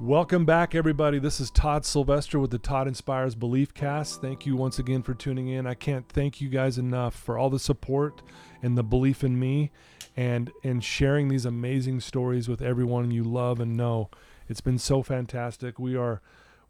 Welcome back, everybody. This is Todd Sylvester with the Todd Inspires Belief Cast. Thank you once again for tuning in. I can't thank you guys enough for all the support and the belief in me and and sharing these amazing stories with everyone you love and know. It's been so fantastic. We are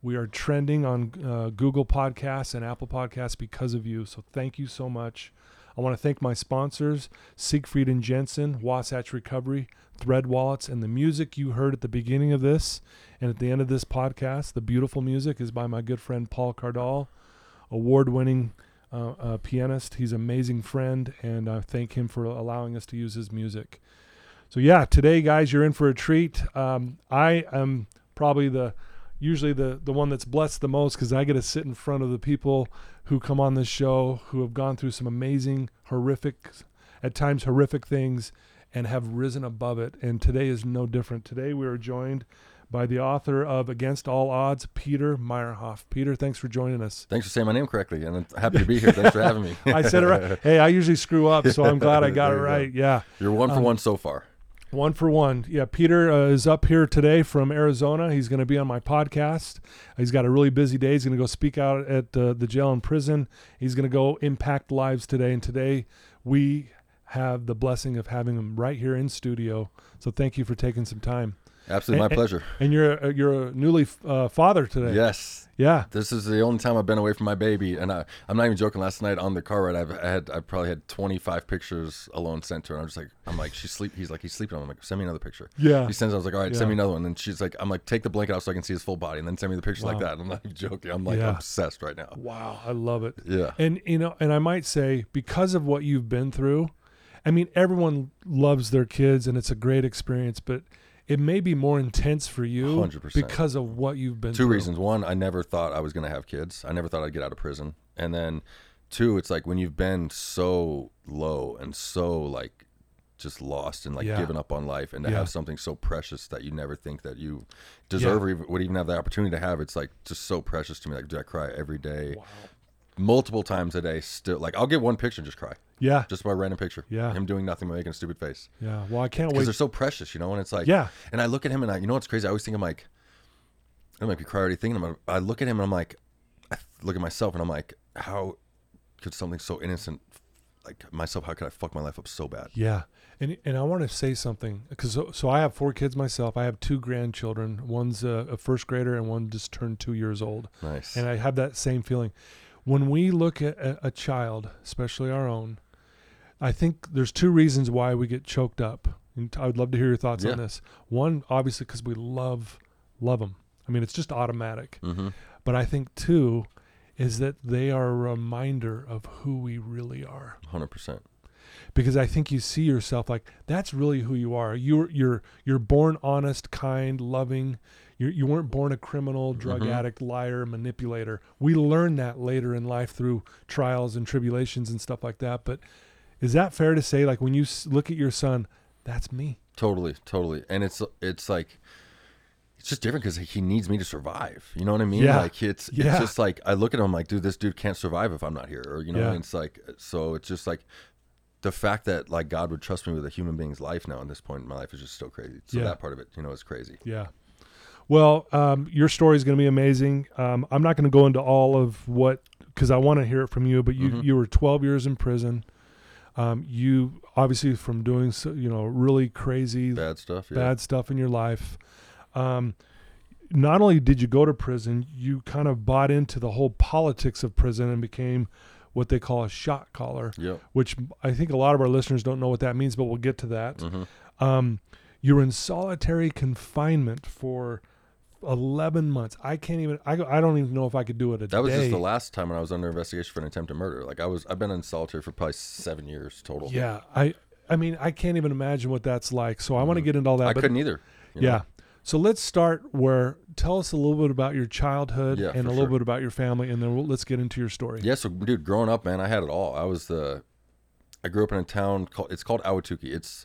we are trending on uh, Google Podcasts and Apple Podcasts because of you. So thank you so much. I want to thank my sponsors, Siegfried and Jensen, Wasatch Recovery, Thread Wallets, and the music you heard at the beginning of this and at the end of this podcast. The beautiful music is by my good friend Paul Cardall, award-winning uh, uh, pianist. He's an amazing friend, and I thank him for allowing us to use his music. So yeah, today, guys, you're in for a treat. Um, I am probably the usually the the one that's blessed the most because I get to sit in front of the people who come on this show who have gone through some amazing, horrific, at times horrific things, and have risen above it. And today is no different. Today we are joined by the author of Against All Odds, Peter Meyerhoff. Peter, thanks for joining us. Thanks for saying my name correctly, and I'm happy to be here. Thanks for having me. I said it right. Hey, I usually screw up, so I'm glad I got it you go. right. Yeah. You're one for Um, one so far. One for one. Yeah, Peter uh, is up here today from Arizona. He's going to be on my podcast. He's got a really busy day. He's going to go speak out at uh, the jail and prison. He's going to go impact lives today. And today we have the blessing of having him right here in studio. So thank you for taking some time. Absolutely, my pleasure. And you're a, you're a newly uh, father today. Yes, Yeah. this is the only time I've been away from my baby, and I, I'm not even joking. Last night on the car ride, I've I had I probably had 25 pictures alone sent to her. And I'm just like, I'm like, she's sleep. He's like, he's sleeping. I'm like, send me another picture. Yeah. He sends. I was like, all right, Yeah. send me another one. And she's like, I'm like, take the blanket off so I can see his full body, and then send me the pictures like that. And I'm not even joking. I'm like Yeah. obsessed right now. Wow. I love it. Yeah. And you know, and I might say because of what you've been through, I mean, everyone loves their kids and it's a great experience, but it may be more intense for you 100%. because of what you've been two through. reasons one i never thought i was going to have kids i never thought i'd get out of prison and then two it's like when you've been so low and so like just lost and like Yeah. given up on life and to Yeah. have something so precious that you never think that you deserve or even, would even have the opportunity to have it's like just so precious to me like do i cry every day Wow. Multiple times a day still like i'll get one picture and just cry Yeah. just by a random picture Yeah. him doing nothing but making a stupid face Yeah. Well, I can't because wait. they're so precious, you know. And it's like, Yeah. And I look at him and I, you know what's crazy? I always think I'm like, I might be cry already thinking. I'm, I look at him and I'm like, I look at myself and I'm like, how could something so innocent, like myself, how could I fuck my life up so bad? Yeah. And and I want to say something because so, so I have four kids myself. I have two grandchildren. One's a, a first grader and one just turned two years old. Nice. And I have that same feeling. When we look at a, child, especially our own, I think there's two reasons why we get choked up. And I would love to hear your thoughts Yeah. on this. One, obviously, because we love love them. I mean, it's just automatic. mm-hmm. But I think two is that they are a reminder of who we really are. Hundred percent. Because I think you see yourself like that's really who you are. You're you're you're born honest, kind, loving. You you weren't born a criminal, drug Mhm. addict, liar, manipulator. We learn that later in life through trials and tribulations and stuff like that. But is that fair to say? Like when you look at your son, that's me. Totally, totally. And it's it's like it's just different because he needs me to survive. You know what I mean? Yeah. Like it's Yeah. it's just like I look at him like, dude, this dude can't survive if I'm not here. Or you know, Yeah. it's like so it's just like the fact that like God would trust me with a human being's life now at this point in my life is just so crazy. So Yeah. that part of it, you know, is crazy. Yeah. Well, um, your story is going to be amazing. Um, I'm not going to go into all of what because I want to hear it from you. But you Mhm. you were 12 years in prison. Um, you obviously from doing so, you know really crazy Bad stuff. Yeah. bad stuff in your life. Um, not only did you go to prison, you kind of bought into the whole politics of prison and became what they call a shot caller, Yep. which I think a lot of our listeners don't know what that means, but we'll get to that. hmm Um, you're in solitary confinement for 11 months. I can't even, I, I don't even know if I could do it a That was day. just the last time when I was under investigation for an attempted murder. Like I was, I've been in solitary for probably seven years total. Yeah. I, I mean, I can't even imagine what that's like. So I want to get into all that. I but couldn't either. you know? yeah. So let's start where tell us a little bit about your childhood Yeah, and a little sure. bit about your family, and then we'll, let's get into your story. Yeah, so dude, growing up, man, I had it all. I was the, I grew up in a town called it's called Ahwatukee. It's,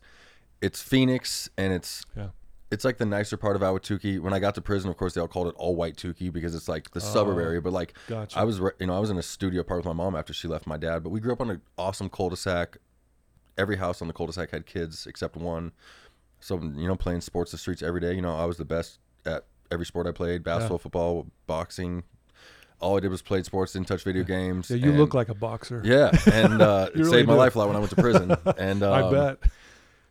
it's Phoenix, and it's Yeah. it's like the nicer part of Ahwatukee. When I got to prison, of course, they all called it all white Tukey because it's like the suburb Oh, area. But like, Gotcha. I was, re- you know, I was in a studio part with my mom after she left my dad. But we grew up on an awesome cul-de-sac. Every house on the cul-de-sac had kids except one. So you know, playing sports the streets every day. You know, I was the best at every sport I played: basketball, football, boxing. All I did was played sports, didn't touch video games. yeah, you and- look like a boxer. yeah, and uh, it You saved really my do. life a lot when I went to prison. And um, I bet.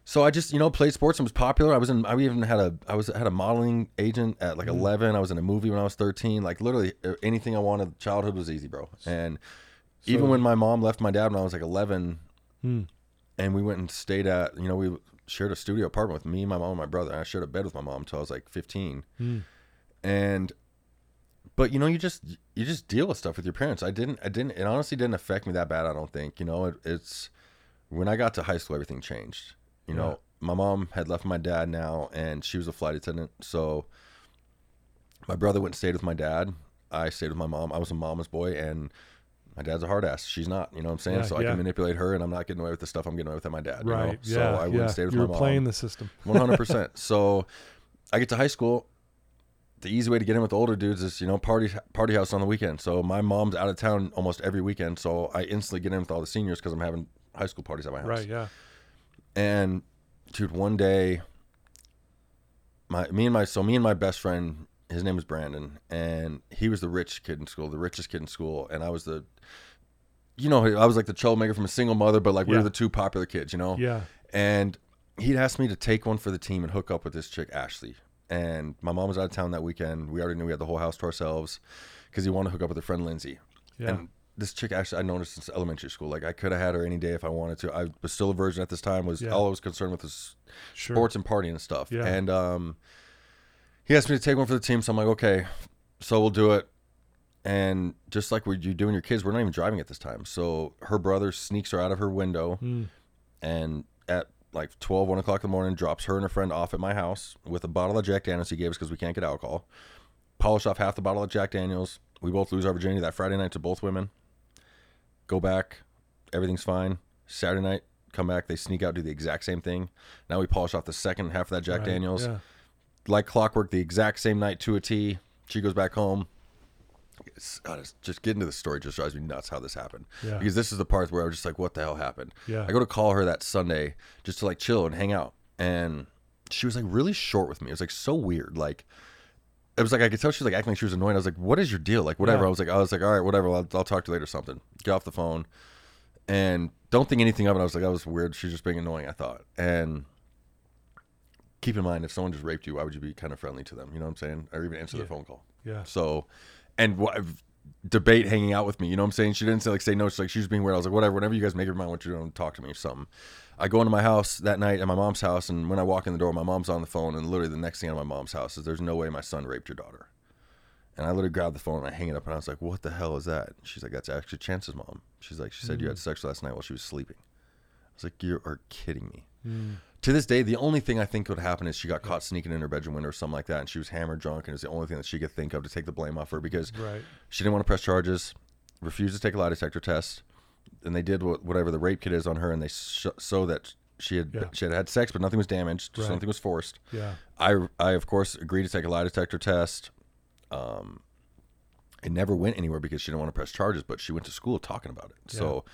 so I just you know played sports and was popular. I was in. I even had a. I was had a modeling agent at Mm. like eleven. I was in a movie when I was thirteen. Like literally uh, anything I wanted. Childhood was easy, bro. And even when my mom left my dad when I was like eleven, Hmm. and we went and stayed at you know we shared a studio apartment with me, my mom, and my brother. And I shared a bed with my mom until I was like fifteen. Hmm. And but you know you just you just deal with stuff with your parents. I didn't. I didn't. It honestly didn't affect me that bad. I don't think. You know it, it's when I got to high school, everything changed. You Yeah. know, my mom had left my dad now, and she was a flight attendant. So my brother went and stayed with my dad. I stayed with my mom. I was a mama's boy, and my dad's a hard ass. She's not. You know what I'm saying? Yeah, so I yeah. can manipulate her, and I'm not getting away with the stuff I'm getting away with at my dad. you know? Right. So yeah. I yeah. and stayed with you my mom. playing the system. One hundred percent. So I get to high school. The easy way to get in with the older dudes is, you know, party party house on the weekend. So my mom's out of town almost every weekend. So I instantly get in with all the seniors because I'm having high school parties at my house. Right. Yeah. And dude, one day, my me and my so me and my best friend, his name was Brandon, and he was the rich kid in school, the richest kid in school, and I was the, you know, I was like the troublemaker from a single mother, but like we Yeah. were the two popular kids, you know. Yeah. And he'd asked me to take one for the team and hook up with this chick, Ashley. And my mom was out of town that weekend. We already knew we had the whole house to ourselves because he wanted to hook up with her friend Lindsay. Yeah. And this chick, Ashley, I noticed since elementary school. Like, I could have had her any day if I wanted to. I was still a virgin at this time. Was Yeah. all I was concerned with was Sure. sports and partying and stuff. Yeah. And um, he asked me to take one for the team. So I'm like, okay, so we'll do it. And just like what you do when your kids, we're not even driving at this time. So her brother sneaks her out of her window Mm. and at like 12, 1 o'clock in the morning, drops her and her friend off at my house with a bottle of Jack Daniels he gave us because we can't get alcohol. Polish off half the bottle of Jack Daniels. We both lose our virginity that Friday night to both women. Go back. Everything's fine. Saturday night, come back. They sneak out, do the exact same thing. Now we polish off the second half of that Jack Right, Daniels. Yeah. Like clockwork, the exact same night to a T. She goes back home. It's, God, it's- just getting to the story just drives me nuts how this happened. Yeah. Because this is the part where I was just like, what the hell happened? Yeah. I go to call her that Sunday just to like chill and hang out. And she was like really short with me. It was like so weird. Like, it was like I could tell she was like acting like she was annoyed. I was like, "What is your deal?" Like, whatever. Yeah. I was like, I was like, "All right, whatever. I'll, I'll talk to you later." or Something. Get off the phone, and don't think anything of it. I was like, "That was weird." She's just being annoying. I thought, and keep in mind, if someone just raped you, why would you be kind of friendly to them? You know what I'm saying? Or even answer Yeah. their phone call. Yeah. So, and what debate hanging out with me. You know what I'm saying? She didn't say like say no. She's like she was being weird. I was like whatever. Whenever you guys make your mind, what you're doing, talk to me or something. I go into my house that night at my mom's house, and when I walk in the door, my mom's on the phone, and literally the next thing out of my mom's house is there's no way my son raped your daughter. And I literally grabbed the phone and I hang it up, and I was like, "What the hell is that?" She's like, "That's actually Chance's mom." She's like, "She said you had sex last night while she was sleeping." I was like, "You are kidding me." Mm. To this day, the only thing I think would happen is she got caught sneaking in her bedroom window or something like that, and she was hammered drunk, and it's the only thing that she could think of to take the blame off her because Right. she didn't want to press charges, refused to take a lie detector test, and they did whatever the rape kit is on her, and they sh- so that she had Yeah. she had had sex, but nothing was damaged, Right. something was forced. Yeah. I I of course agreed to take a lie detector test. Um, it never went anywhere because she didn't want to press charges, but she went to school talking about it. So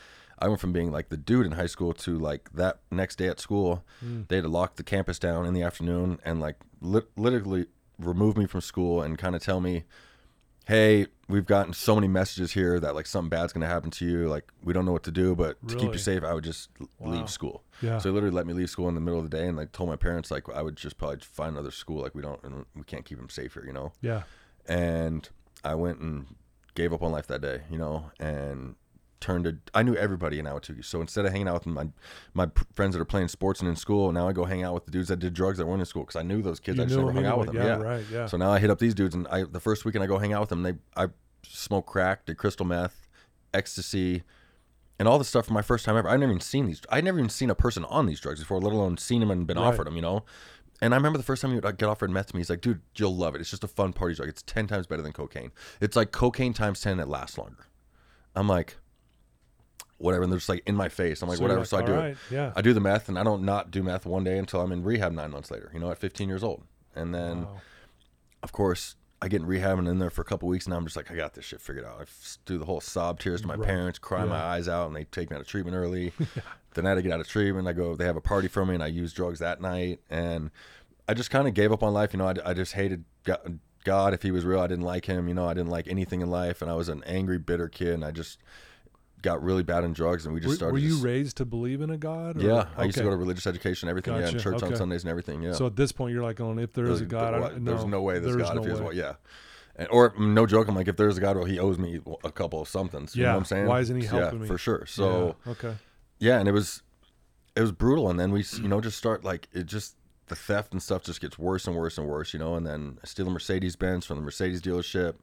I went from being like the dude in high school to like that next day at school, Mm. they had to lock the campus down in the afternoon and like lit- literally remove me from school and kind of tell me, "Hey, we've gotten so many messages here that like something bad's gonna happen to you. Like we don't know what to do, but to keep you safe, I would just l- Wow. leave school." Yeah. So they literally let me leave school in the middle of the day and like told my parents like I would just probably find another school. Like we don't, and we can't keep him safe here, you know. Yeah. And I went and gave up on life that day, you know, and turned to. I knew everybody in Ahwatukee, so instead of hanging out with my my friends that are playing sports and in school, now I go hang out with the dudes that did drugs that weren't in school because I knew those kids. You I just never hung out with them. Yeah, Yeah, right, yeah. So now I hit up these dudes, and I the first weekend I go hang out with them, they I smoke crack, did crystal meth, ecstasy. And all the stuff for my first time ever. I'd never even seen these. I'd never even seen a person on these drugs before, let alone seen them and been Right. offered them. You know, And I remember the first time he would uh, get offered meth to me, he's like, dude, you'll love it. It's just a fun party drug. It's 10 times better than cocaine. It's like cocaine times 10 and it lasts longer. I'm like, whatever. And they're just like in my face. I'm like, So whatever. like, so I do "All it. yeah. I do the meth and I don't not do meth one day until I'm in rehab nine months later, you know, at 15 years old. And then, Wow. of course, I get in rehab and in there for a couple weeks and I'm just like, I got this shit figured out. I do the whole sob tears to my Right. parents, cry my eyes out, and they take me out of treatment early. the night I get out of treatment, I go, they have a party for me and I use drugs that night. And I just kind of gave up on life. You know, I, I just hated God. If he was real, I didn't like him. You know, I didn't like anything in life. And I was an angry, bitter kid. And I just got really bad in drugs. And we just Were, started. were you just- raised to believe in a God? or- yeah, I used to go to religious education, everything. Yeah, and church on. Sundays and everything. Yeah. So at this point, you're like, "Oh, if there is a God, I what? don't, there's no way there's there's God no if what? Yeah. And, or mm, no joke, I'm like, if there's a God, well, he owes me a couple of somethings. You know Yeah, what I'm saying? why isn't he helping yeah, me? for sure. So Yeah, okay, yeah, and it was it was brutal and then we you know just start like it just the theft and stuff just gets worse and worse and worse you know and then I steal a mercedes benz from the mercedes dealership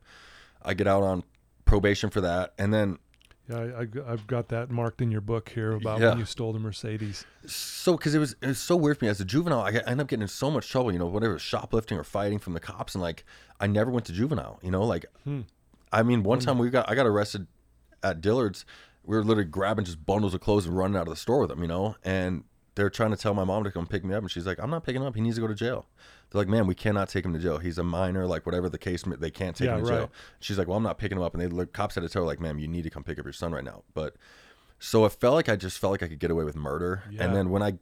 i get out on probation for that and then yeah, I, I've got that marked in your book here about Yeah. when you stole the Mercedes. so because it was it was so weird for me as a juvenile i, I end up getting in so much trouble you know whatever shoplifting or fighting from the cops and like i never went to juvenile you know like Hmm. i mean one time we got i got arrested at dillard's we were literally grabbing just bundles of clothes and running out of the store with them you know and they're trying to tell my mom to come pick me up and she's like i'm not picking up. He needs to go to jail. They're like man we cannot take him to jail. He's a minor like whatever the case they can't take Yeah, him to right. jail she's like well i'm not picking him up. And they the cops had to tell her like ma'am you need to come pick up your son right now. But so it felt like i just felt like i could get away with murder. Yeah. and then when i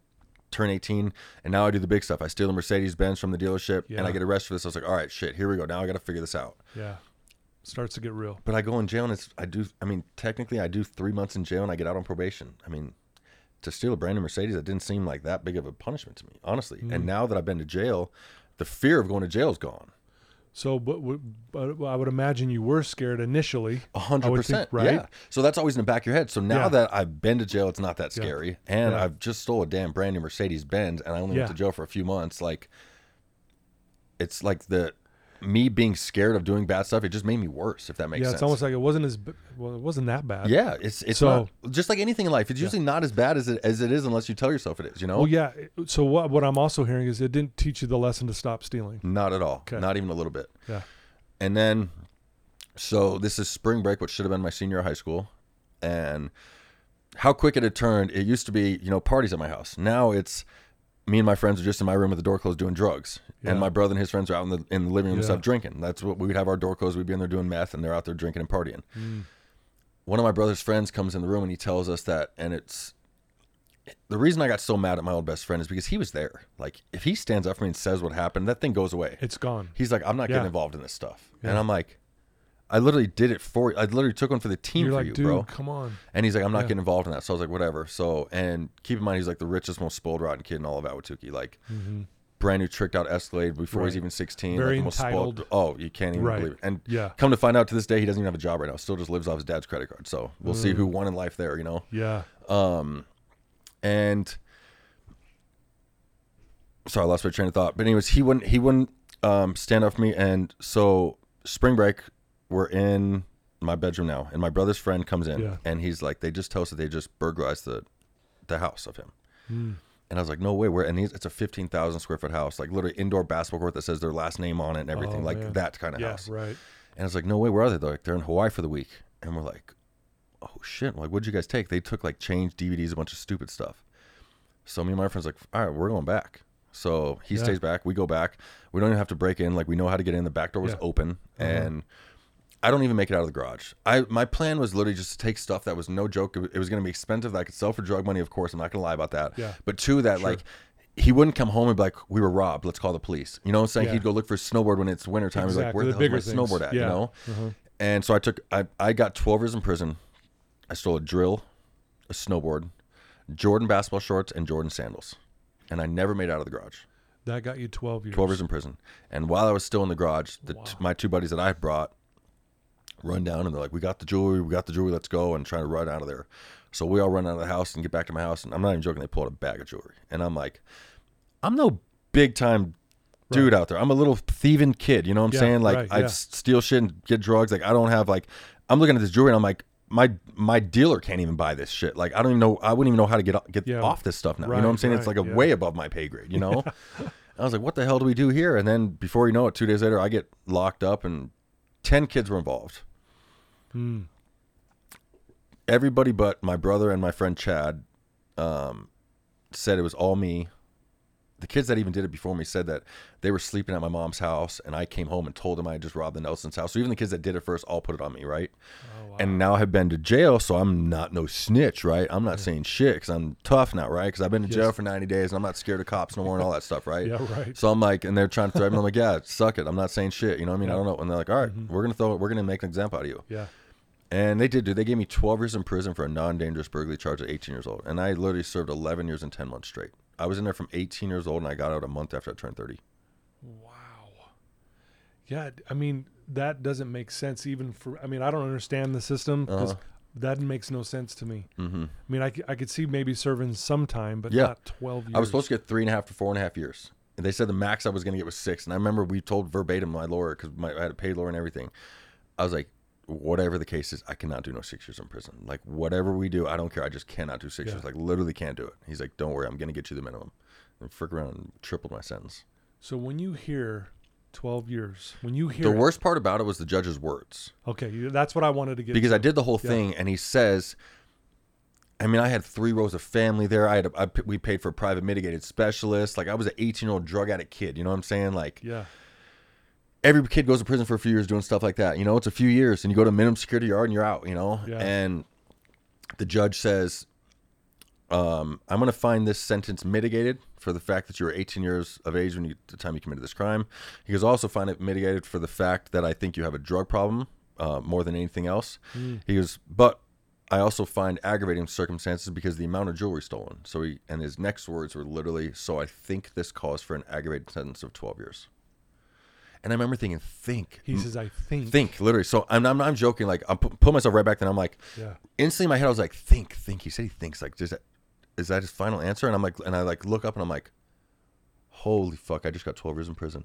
turn 18 and now i do the big stuff. I steal a mercedes benz from the dealership and i get arrested for this. I was like all right shit here we go. Now i gotta figure this out. Yeah, starts to get real. but i go in jail and it's i do i mean technically i do three months in jail and i get out on probation. I mean to steal a brand new mercedes it didn't seem like that big of a punishment to me honestly Mm. and now that i've been to jail the fear of going to jail is gone So, but, but I would imagine you were scared initially. Hundred percent, right? Yeah. So that's always in the back of your head. So now Yeah. that I've been to jail, it's not that Yeah. scary, and Yeah. I've just stole a damn brand new Mercedes Benz, and I only Yeah. went to jail for a few months. Like, it's like the me being scared of doing bad stuff. It just made me worse. If that makes sense. yeah, sense. it's almost like it wasn't as well. It wasn't that bad. yeah, it's it's So- not, just like anything in life. It's usually not as bad as it as it is unless you tell yourself it is. You know, Well, yeah. So what what I'm also hearing is it didn't teach you the lesson to stop stealing. not at all. Okay. Not even a little bit. Yeah. And then, so this is spring break, which should have been my senior high school. And how quick it had turned. It used to be, you know, parties at my house. Now it's me and my friends are just in my room with the door closed doing drugs. Yeah. And my brother and his friends are out in the, in the living room and Yeah. stuff drinking. That's what we would have our door closed. We'd be in there doing meth and they're out there drinking and partying. Mm. One of my brother's friends comes in the room and he tells us that, and it's the reason I got so mad at my old best friend is because he was there. Like, if he stands up for me and says what happened, that thing goes away. It's gone. He's like, I'm not Yeah. getting involved in this stuff. And I'm like, I literally did it for I literally took one for the team You're for like, you, dude, bro. come on. And he's like, I'm not Yeah. getting involved in that. So I was like, whatever. So and keep in mind he's like the richest, most spoiled rotten kid in all of Ahwatukee. Like brand new tricked out Escalade before he's Mm-hmm. Even 16. Very like the most entitled. spoiled. Oh, you can't even Right. believe it. And Yeah. come to find out to this day, he doesn't even have a job right now. Still just lives off his dad's credit card. So we'll see Mm. who won in life there. You know. Yeah. Um, and sorry, I lost my train of thought. But anyways, he wouldn't he wouldn't um, stand up for me. And so spring break, we're in my bedroom now, and my brother's friend comes in, Yeah. and he's like, they just tell us that they just burglarized the the house of him. Mm. And I was like, no way, where? And it's a fifteen thousand square foot house, like literally indoor basketball court that says their last name on it and everything, Oh, like man. that kind of Yeah. house. Right. And I was like, no way, where are they? They're like, they're in Hawaii for the week. And we're like, oh shit. Like, what'd you guys take? They took like change, DVDs, a bunch of stupid stuff. So me and my friends like, all right, we're going back. So he Yeah. stays back. We go back. We don't even have to break in. Like we know how to get in. The back door was Yeah. open, Uh-huh. and I don't even make it out of the garage. I my plan was literally just to take stuff that was no joke. It was going to be expensive that I could sell for drug money. Of course, I'm not going to lie about that. Yeah. But two, that Sure. like he wouldn't come home and be like, "We were robbed. Let's call the police." You know what I'm saying? Yeah. He'd go look for his snowboard when it's wintertime. He's like, Exactly. "Where the, The is my things. snowboard at?" Yeah. You know. Uh-huh. And so I took I, I got 12 years in prison. I stole a drill, a snowboard, Jordan basketball shorts, and Jordan sandals. And I never made it out of the garage. That got you 12 years. 12 years in prison. And while I was still in the garage, the, Wow. my two buddies that I brought run down and they're like, We got the jewelry, we got the jewelry, let's go, and trying to run out of there. So we all run out of the house and get back to my house. And I'm not even joking, they pull out a bag of jewelry. And I'm like, I'm no big time dude out there. I'm a little thieving kid. You know what I'm Yeah, saying? Like right, I yeah. steal shit and get drugs. Like I don't have like I'm looking at this jewelry and I'm like my my dealer can't even buy this shit. Like I don't even know I wouldn't even know how to get get Yeah. off this stuff now. you know what I'm saying? it's like a way above my pay grade, you know? I was like, what the hell do we do here? And then before you know it, two days later, I get locked up and 10 kids were involved. Hmm. Everybody but my brother and my friend Chad um, said it was all me. The kids that even did it before me said that they were sleeping at my mom's house and I came home and told them I had just robbed the Nelson's house. So even the kids that did it first all put it on me, right? Oh, wow. And now I have been to jail, so I'm not no snitch, right? I'm not saying shit because I'm tough now, right? Because I've been to jail for 90 days and I'm not scared of cops no more and all that stuff, right? Yeah, right. So I'm like, and they're trying to threaten me. I'm like, yeah, suck it. I'm not saying shit. You know what I mean? I don't know. And they're like, all right, Mhm. we're gonna throw it. We're gonna make an example out of you. yeah. And they did, dude. They gave me 12 years in prison for a non-dangerous burglary charge at 18 years old, and I literally served 11 years and 10 months straight. I was in there from 18 years old, and I got out a month after I turned 30. Wow. Yeah, I mean that doesn't make sense even for. I mean, I don't understand the system because Uh-huh. that makes no sense to me. Mm-hmm. I mean, I, I could see maybe serving some time, but Yeah. not twelve years. I was supposed to get three and a half to four and a half years. And they said the max I was going to get was six. And I remember we told verbatim my lawyer because I had a paid lawyer and everything. I was like, whatever the case is, I cannot do no six years in prison. Like whatever we do, I don't care. I just cannot do six Yeah. years. Like literally can't do it. He's like, don't worry, I'm going to get you the minimum. And frick around and tripled my sentence. So when you hear twelve years, when you hear The it- worst part about it was the judge's words. okay, that's what I wanted to get. because to. I did the whole Yeah. thing, and he says, I mean, I had three rows of family there. I had a, I, we paid for a private mitigated specialist. Like I was an 18 year old drug addict kid. You know what I'm saying? Like yeah, every kid goes to prison for a few years doing stuff like that. You know, it's a few years, and you go to minimum security yard and you're out. You know, Yeah. and the judge says, um, "I'm going to find this sentence mitigated for the fact that you were 18 years of age when you the time you committed this crime." He goes, "Also find it mitigated for the fact that I think you have a drug problem uh, more than anything else." Mm. He goes, "But." I also find aggravating circumstances because the amount of jewelry stolen. So he and his next words were literally, "So I think this calls for an aggravated sentence of 12 years." And I remember thinking, "Think." he says, I think. think literally. So i'm i'm, I'm joking like i'm pu- put myself right back then. I'm like Yeah, instantly in my head i was like think think. He said he thinks like is that is that his final answer? And i'm like and i like look up and i'm like holy fuck i just got 12 years in prison.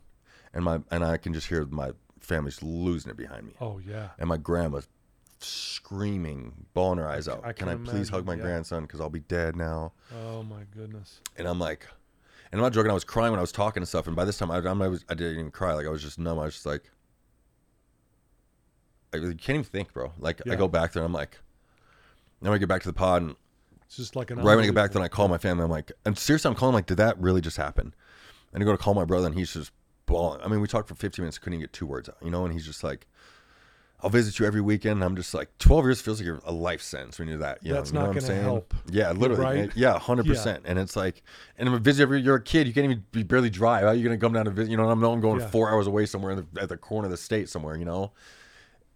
And my and i can just hear my family's losing it behind me. Oh yeah, and my grandma's screaming bawling her eyes out. I can can i please hug my yeah. grandson? Because i'll be dead now. Oh my goodness. and i'm like and i'm not joking i was crying when i was talking and stuff and by this time i, I'm- I, was, I didn't even cry like i was just numb i was just like I really can't even think, bro. Like I go back there and I'm like, now I get back to the pod and It's just like an right when I get back there and I call my family, I'm like, I'm seriously, I'm calling like, did that really just happen? And I go to call my brother and he's just bawling. I mean, we talked for 15 minutes, couldn't even get two words out, you know. And he's just like, I'll visit you every weekend. And I'm just like, 12 years feels like a life sentence when you're that young. That's you know not what I'm gonna saying? help. Yeah, literally. Right? Yeah, 100. percent And it's like, and I'm a visit every. You're a kid. You can't even be barely drive. How are you gonna come down to visit? You know, I'm going Yeah. four hours away somewhere in the, at the corner of the state somewhere. You know,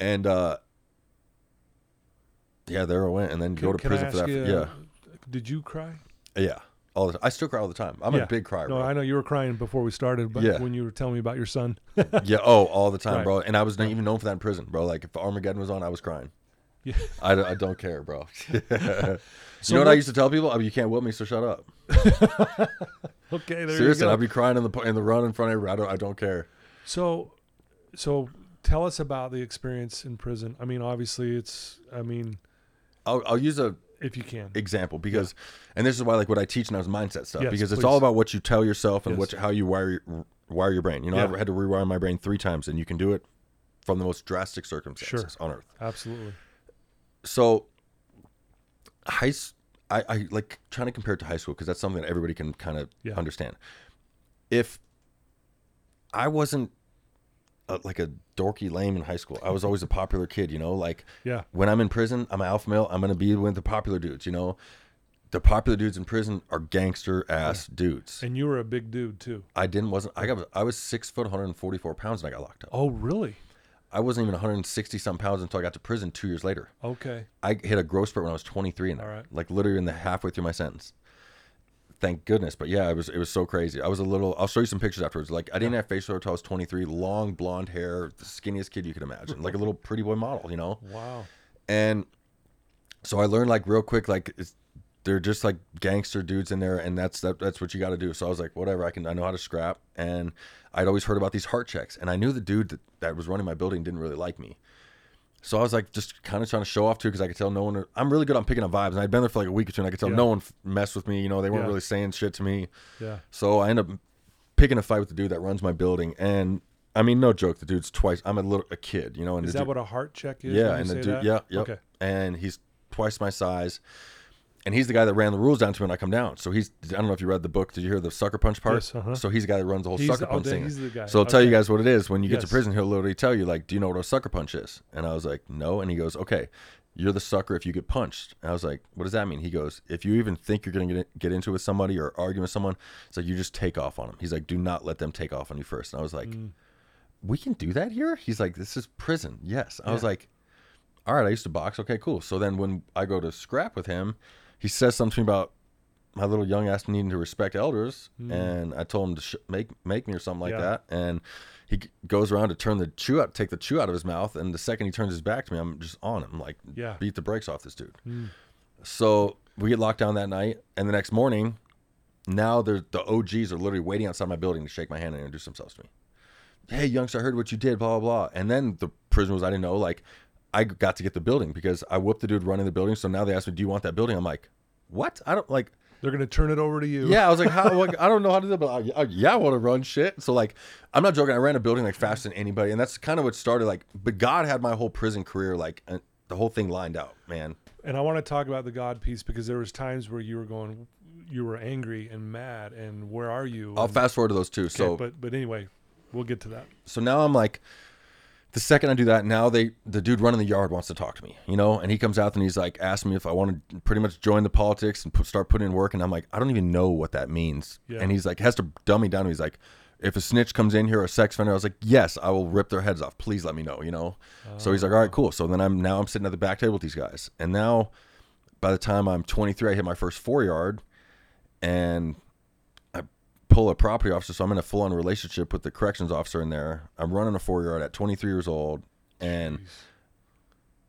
and uh yeah, there I went, and then Can- go to prison for that. you, yeah, Did you cry? yeah. All the, I still cry all the time. I'm Yeah. a big crier. No, bro. I know you were crying before we started, but Yeah. when you were telling me about your son, yeah. Oh, all the time, Right. bro. And I was not even known for that in prison, bro. Like if Armageddon was on, I was crying. Yeah. I, don't- I don't care, bro. you know what I used to tell people? I mean, you can't whoop me, so shut up. okay, there Seriously, go. be crying in the in the run in front of. I don't, I don't care. So, so tell us about the experience in prison. I mean, obviously, it's. I mean, I'll, I'll use a if you can. example because, and this is why like what I teach now is mindset stuff Yes, because it's please. all about what you tell yourself and Yes. what how you wire your- wire your brain. You know, Yeah. I've had to rewire my brain three times, and you can do it from the most drastic circumstances on earth. Absolutely. so high I, I like trying to compare it to high school because that's something that everybody can kind of Yeah. understand if i wasn't a, like a dorky lame in high school i was always a popular kid you know like Yeah. when i'm in prison i'm an alpha male i'm gonna be with the popular dudes you know the popular dudes in prison are gangster ass dudes And you were a big dude too. i didn't wasn't i got i was six foot 144 pounds and i got locked up Oh, really? i wasn't even 160 some pounds until i got to prison two years later Okay. I hit a growth spurt when I was 23 and All right. like literally in the halfway through my sentence. Thank goodness. But yeah, it was it was so crazy. I was a little I'll show you some pictures afterwards. Like I didn't have facial hair until I was 23, long blonde hair, the skinniest kid you could imagine. Like a little pretty boy model, you know? Wow. And so I learned like real quick like it's they're just like gangster dudes in there and that's that, that's what you got to do. So I was like whatever, I can I know how to scrap and I'd always heard about these heart checks and I knew the dude that, that was running my building didn't really like me. So I was like, just kind of trying to show off too, because I could tell no one. I'm really good on picking up vibes, and I'd been there for like a week or two, and I could tell Yeah. no one f- messed with me. You know, they weren't Yeah. really saying shit to me. Yeah. So I end up picking a fight with the dude that runs my building, and I mean, no joke, the dude's twice. I'm a little a kid, you know, and Is that dude, what a heart check is? yeah, and the dude, that? yeah, yep. Okay. and he's twice my size. And he's the guy that ran the rules down to me when I come down. So he's I don't know if you read the book. Did you hear the sucker punch part? Yes, uh-huh. So he's the guy that runs the whole He's sucker the- oh, punch dang, thing. he's the guy. So I'll tell you guys what it is. When you get to prison, he'll literally tell you like, "Do you know what a sucker punch is?" And I was like, "No." And he goes, "Okay, you're the sucker if you get punched." And I was like, "What does that mean?" He goes, "If you even think you're gonna get get into it with somebody or argue with someone, it's like you just take off on them." He's like, "Do not let them take off on you first. And I was like, Mm. "We can do that here?" He's like, "This is prison." Yes. I was like, "All right." I used to box. Okay, cool. So then when I go to scrap with him, he says something about my little young ass needing to respect elders, and I told him to sh- make make me or something like Mm. Yeah. that, and he g- goes around to turn the chew out, take the chew out of his mouth, and the second he turns his back to me, I'm just on him, like Yeah. beat the brakes off this dude. Mm. So we get locked down that night, and the next morning, now the OGs are literally waiting outside my building to shake my hand and introduce themselves to me. Hey, youngster, I heard what you did, blah blah blah. And then the prison was I didn't know, like I got to get the building because I whooped the dude running the building. So now they asked me, "Do you want that building?" I'm like, "What? I don't like." They're gonna turn it over to you. Yeah, I was like, how? Like, I don't know how to do, it, but I, I- yeah, I want to run shit. So like, I'm not joking. I ran a building like faster than anybody, and that's kind of what started. Like, but God had my whole prison career, like uh, the whole thing lined out, man. And I want to talk about the God piece because there was times where you were going, you were angry and mad, and where are you? I'll And- fast forward to those two. okay, So, but but anyway, we'll get to that. so now I'm like, the second I do that, now they the dude running the yard wants to talk to me, you know, and he comes out and he's like, asking me if I want to pretty much join the politics and put, start putting in work, and I'm like, I don't even know what that means, Yeah. and he's like, has to dumb me down. He's like. If a snitch comes in here, or a sex offender, I was like, yes, I will rip their heads off. Please let me know, you know. So he's like, all right, cool. So then I'm now I'm sitting at the back table with these guys, and now by the time I'm 23, I hit my first four yard, and pull a property officer. So I'm in a full on relationship with the corrections officer in there. I'm running a four yard at 23 years old, and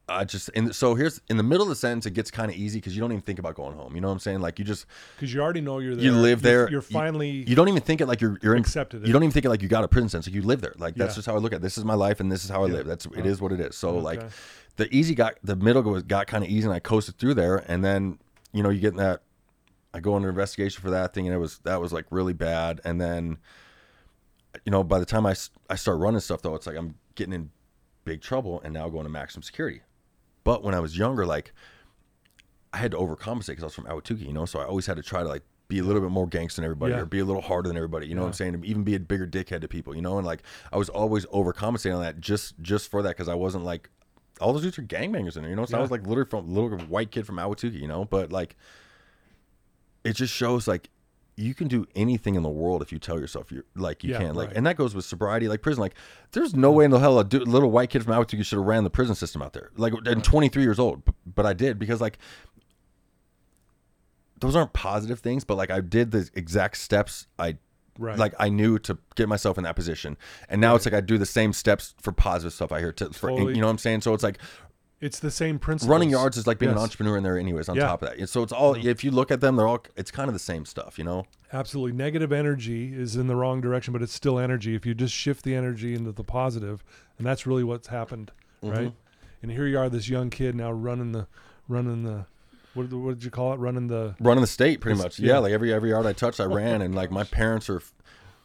I just and so here's in the middle of the sentence, it gets kind of easy because you don't even think about going home. You know what I'm saying? Like you just Because you already know you're there. you live there. You're, you're finally. You, don't even think it like you're you're in, Accepted it. You don't even think it like you got a prison sentence. Like you live there. Like that's Yeah. just how I look at. it. This is my life and this is how I Yeah. live. That's it is what it is. So like the easy got the middle got kind of easy and I coasted through there and then you know you get in that I go under investigation for that thing and it was that was like really bad and then you know by the time I I start running stuff though it's like I'm getting in big trouble and now going to maximum security. But when I was younger like I had to overcompensate because I was from Ahwatukee, you know, so I always had to try to like be a little bit more gangster than everybody Yeah. or be a little harder than everybody. You know what I'm saying? Even be a bigger dickhead to people, you know? And like I was always overcompensating on that just just for that because I wasn't like all those dudes are gangbangers in there, you know. So I was like literally from little white kid from Ahwatukee, you know. But like, it just shows like you can do anything in the world if you tell yourself you're like you Yeah, can. Like, right. and that goes with sobriety, like prison. Like, there's no way in the hell a du- little white kid from Ahwatukee should have ran the prison system out there. Like, and 23 years old, but, but I did because like those aren't positive things, but like I did the exact steps I right. like I knew to get myself in that position. And now it's like I do the same steps for positive stuff I hear to for Totally. you know what I'm saying? So it's like it's the same principle. running yards is like being an entrepreneur in there anyways on Yeah. top of that. So it's all if you look at them they're all it's kind of the same stuff, you know? Absolutely. Negative energy is in the wrong direction, but it's still energy. If you just shift the energy into the positive, and that's really what's happened, Mm-hmm. right? And here you are, this young kid now running the, running the, what, what did you call it? Running the. Running the state pretty much. Yeah. yeah. like every every yard I touched I ran and like my parents are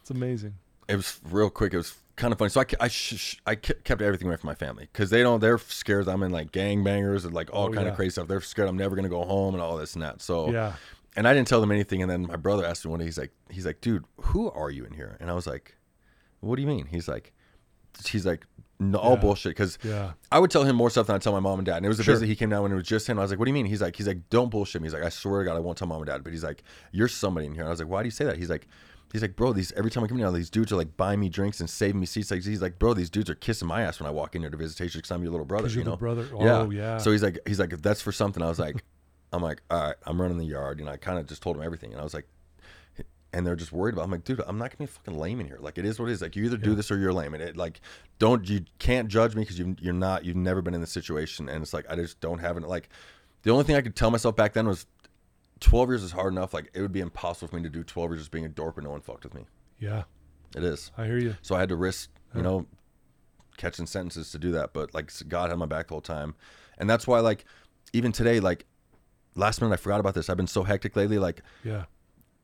It's amazing. it was real quick. It was kind of funny. So I, I, sh- sh- I kept everything away from my family because they don't. They're scared I'm in like gangbangers and like all Oh, kind yeah. of crazy stuff. They're scared I'm never gonna go home and all this and that. So Yeah. and I didn't tell them anything. And then my brother asked me one day. He's like, he's like, dude, who are you in here? And I was like, what do you mean? He's like, he's like, no, all Yeah. bullshit. Because Yeah. I would tell him more stuff than I tell my mom and dad. And it was a Sure. visit he came down when it was just him. I was like, what do you mean? He's like, he's like, don't bullshit me. He's like, I swear to God, I won't tell mom and dad. But he's like, you're somebody in here. And I was like, why do you say that? He's like. He's like, bro, these every time I come in down, these dudes are like buying me drinks and saving me seats. Like he's like, bro, these dudes are kissing my ass when I walk in here to visitation because I'm your little brother. you're you know? brother. Oh, yeah. Oh, yeah. So he's like, he's like, if that's for something. I was like, I'm like, all right, I'm running the yard. You know, I kind of just told him everything, and I was like, and they're just worried about. I'm like, dude, I'm not gonna be fucking lame in here. Like, it is what it is. Like, you either do this or you're lame. And it like, don't you can't judge me because you you're not. You've never been in this situation, and it's like I just don't have it. Like, the only thing I could tell myself back then was. 12 years is hard enough. Like, it would be impossible for me to do 12 years just being a dork and no one fucked with me. Yeah. It is. I hear you. So I had to risk, you know, catching sentences to do that. But like God had my back the whole time, and that's why like even today, like last minute I forgot about this. I've been so hectic lately. Like Yeah.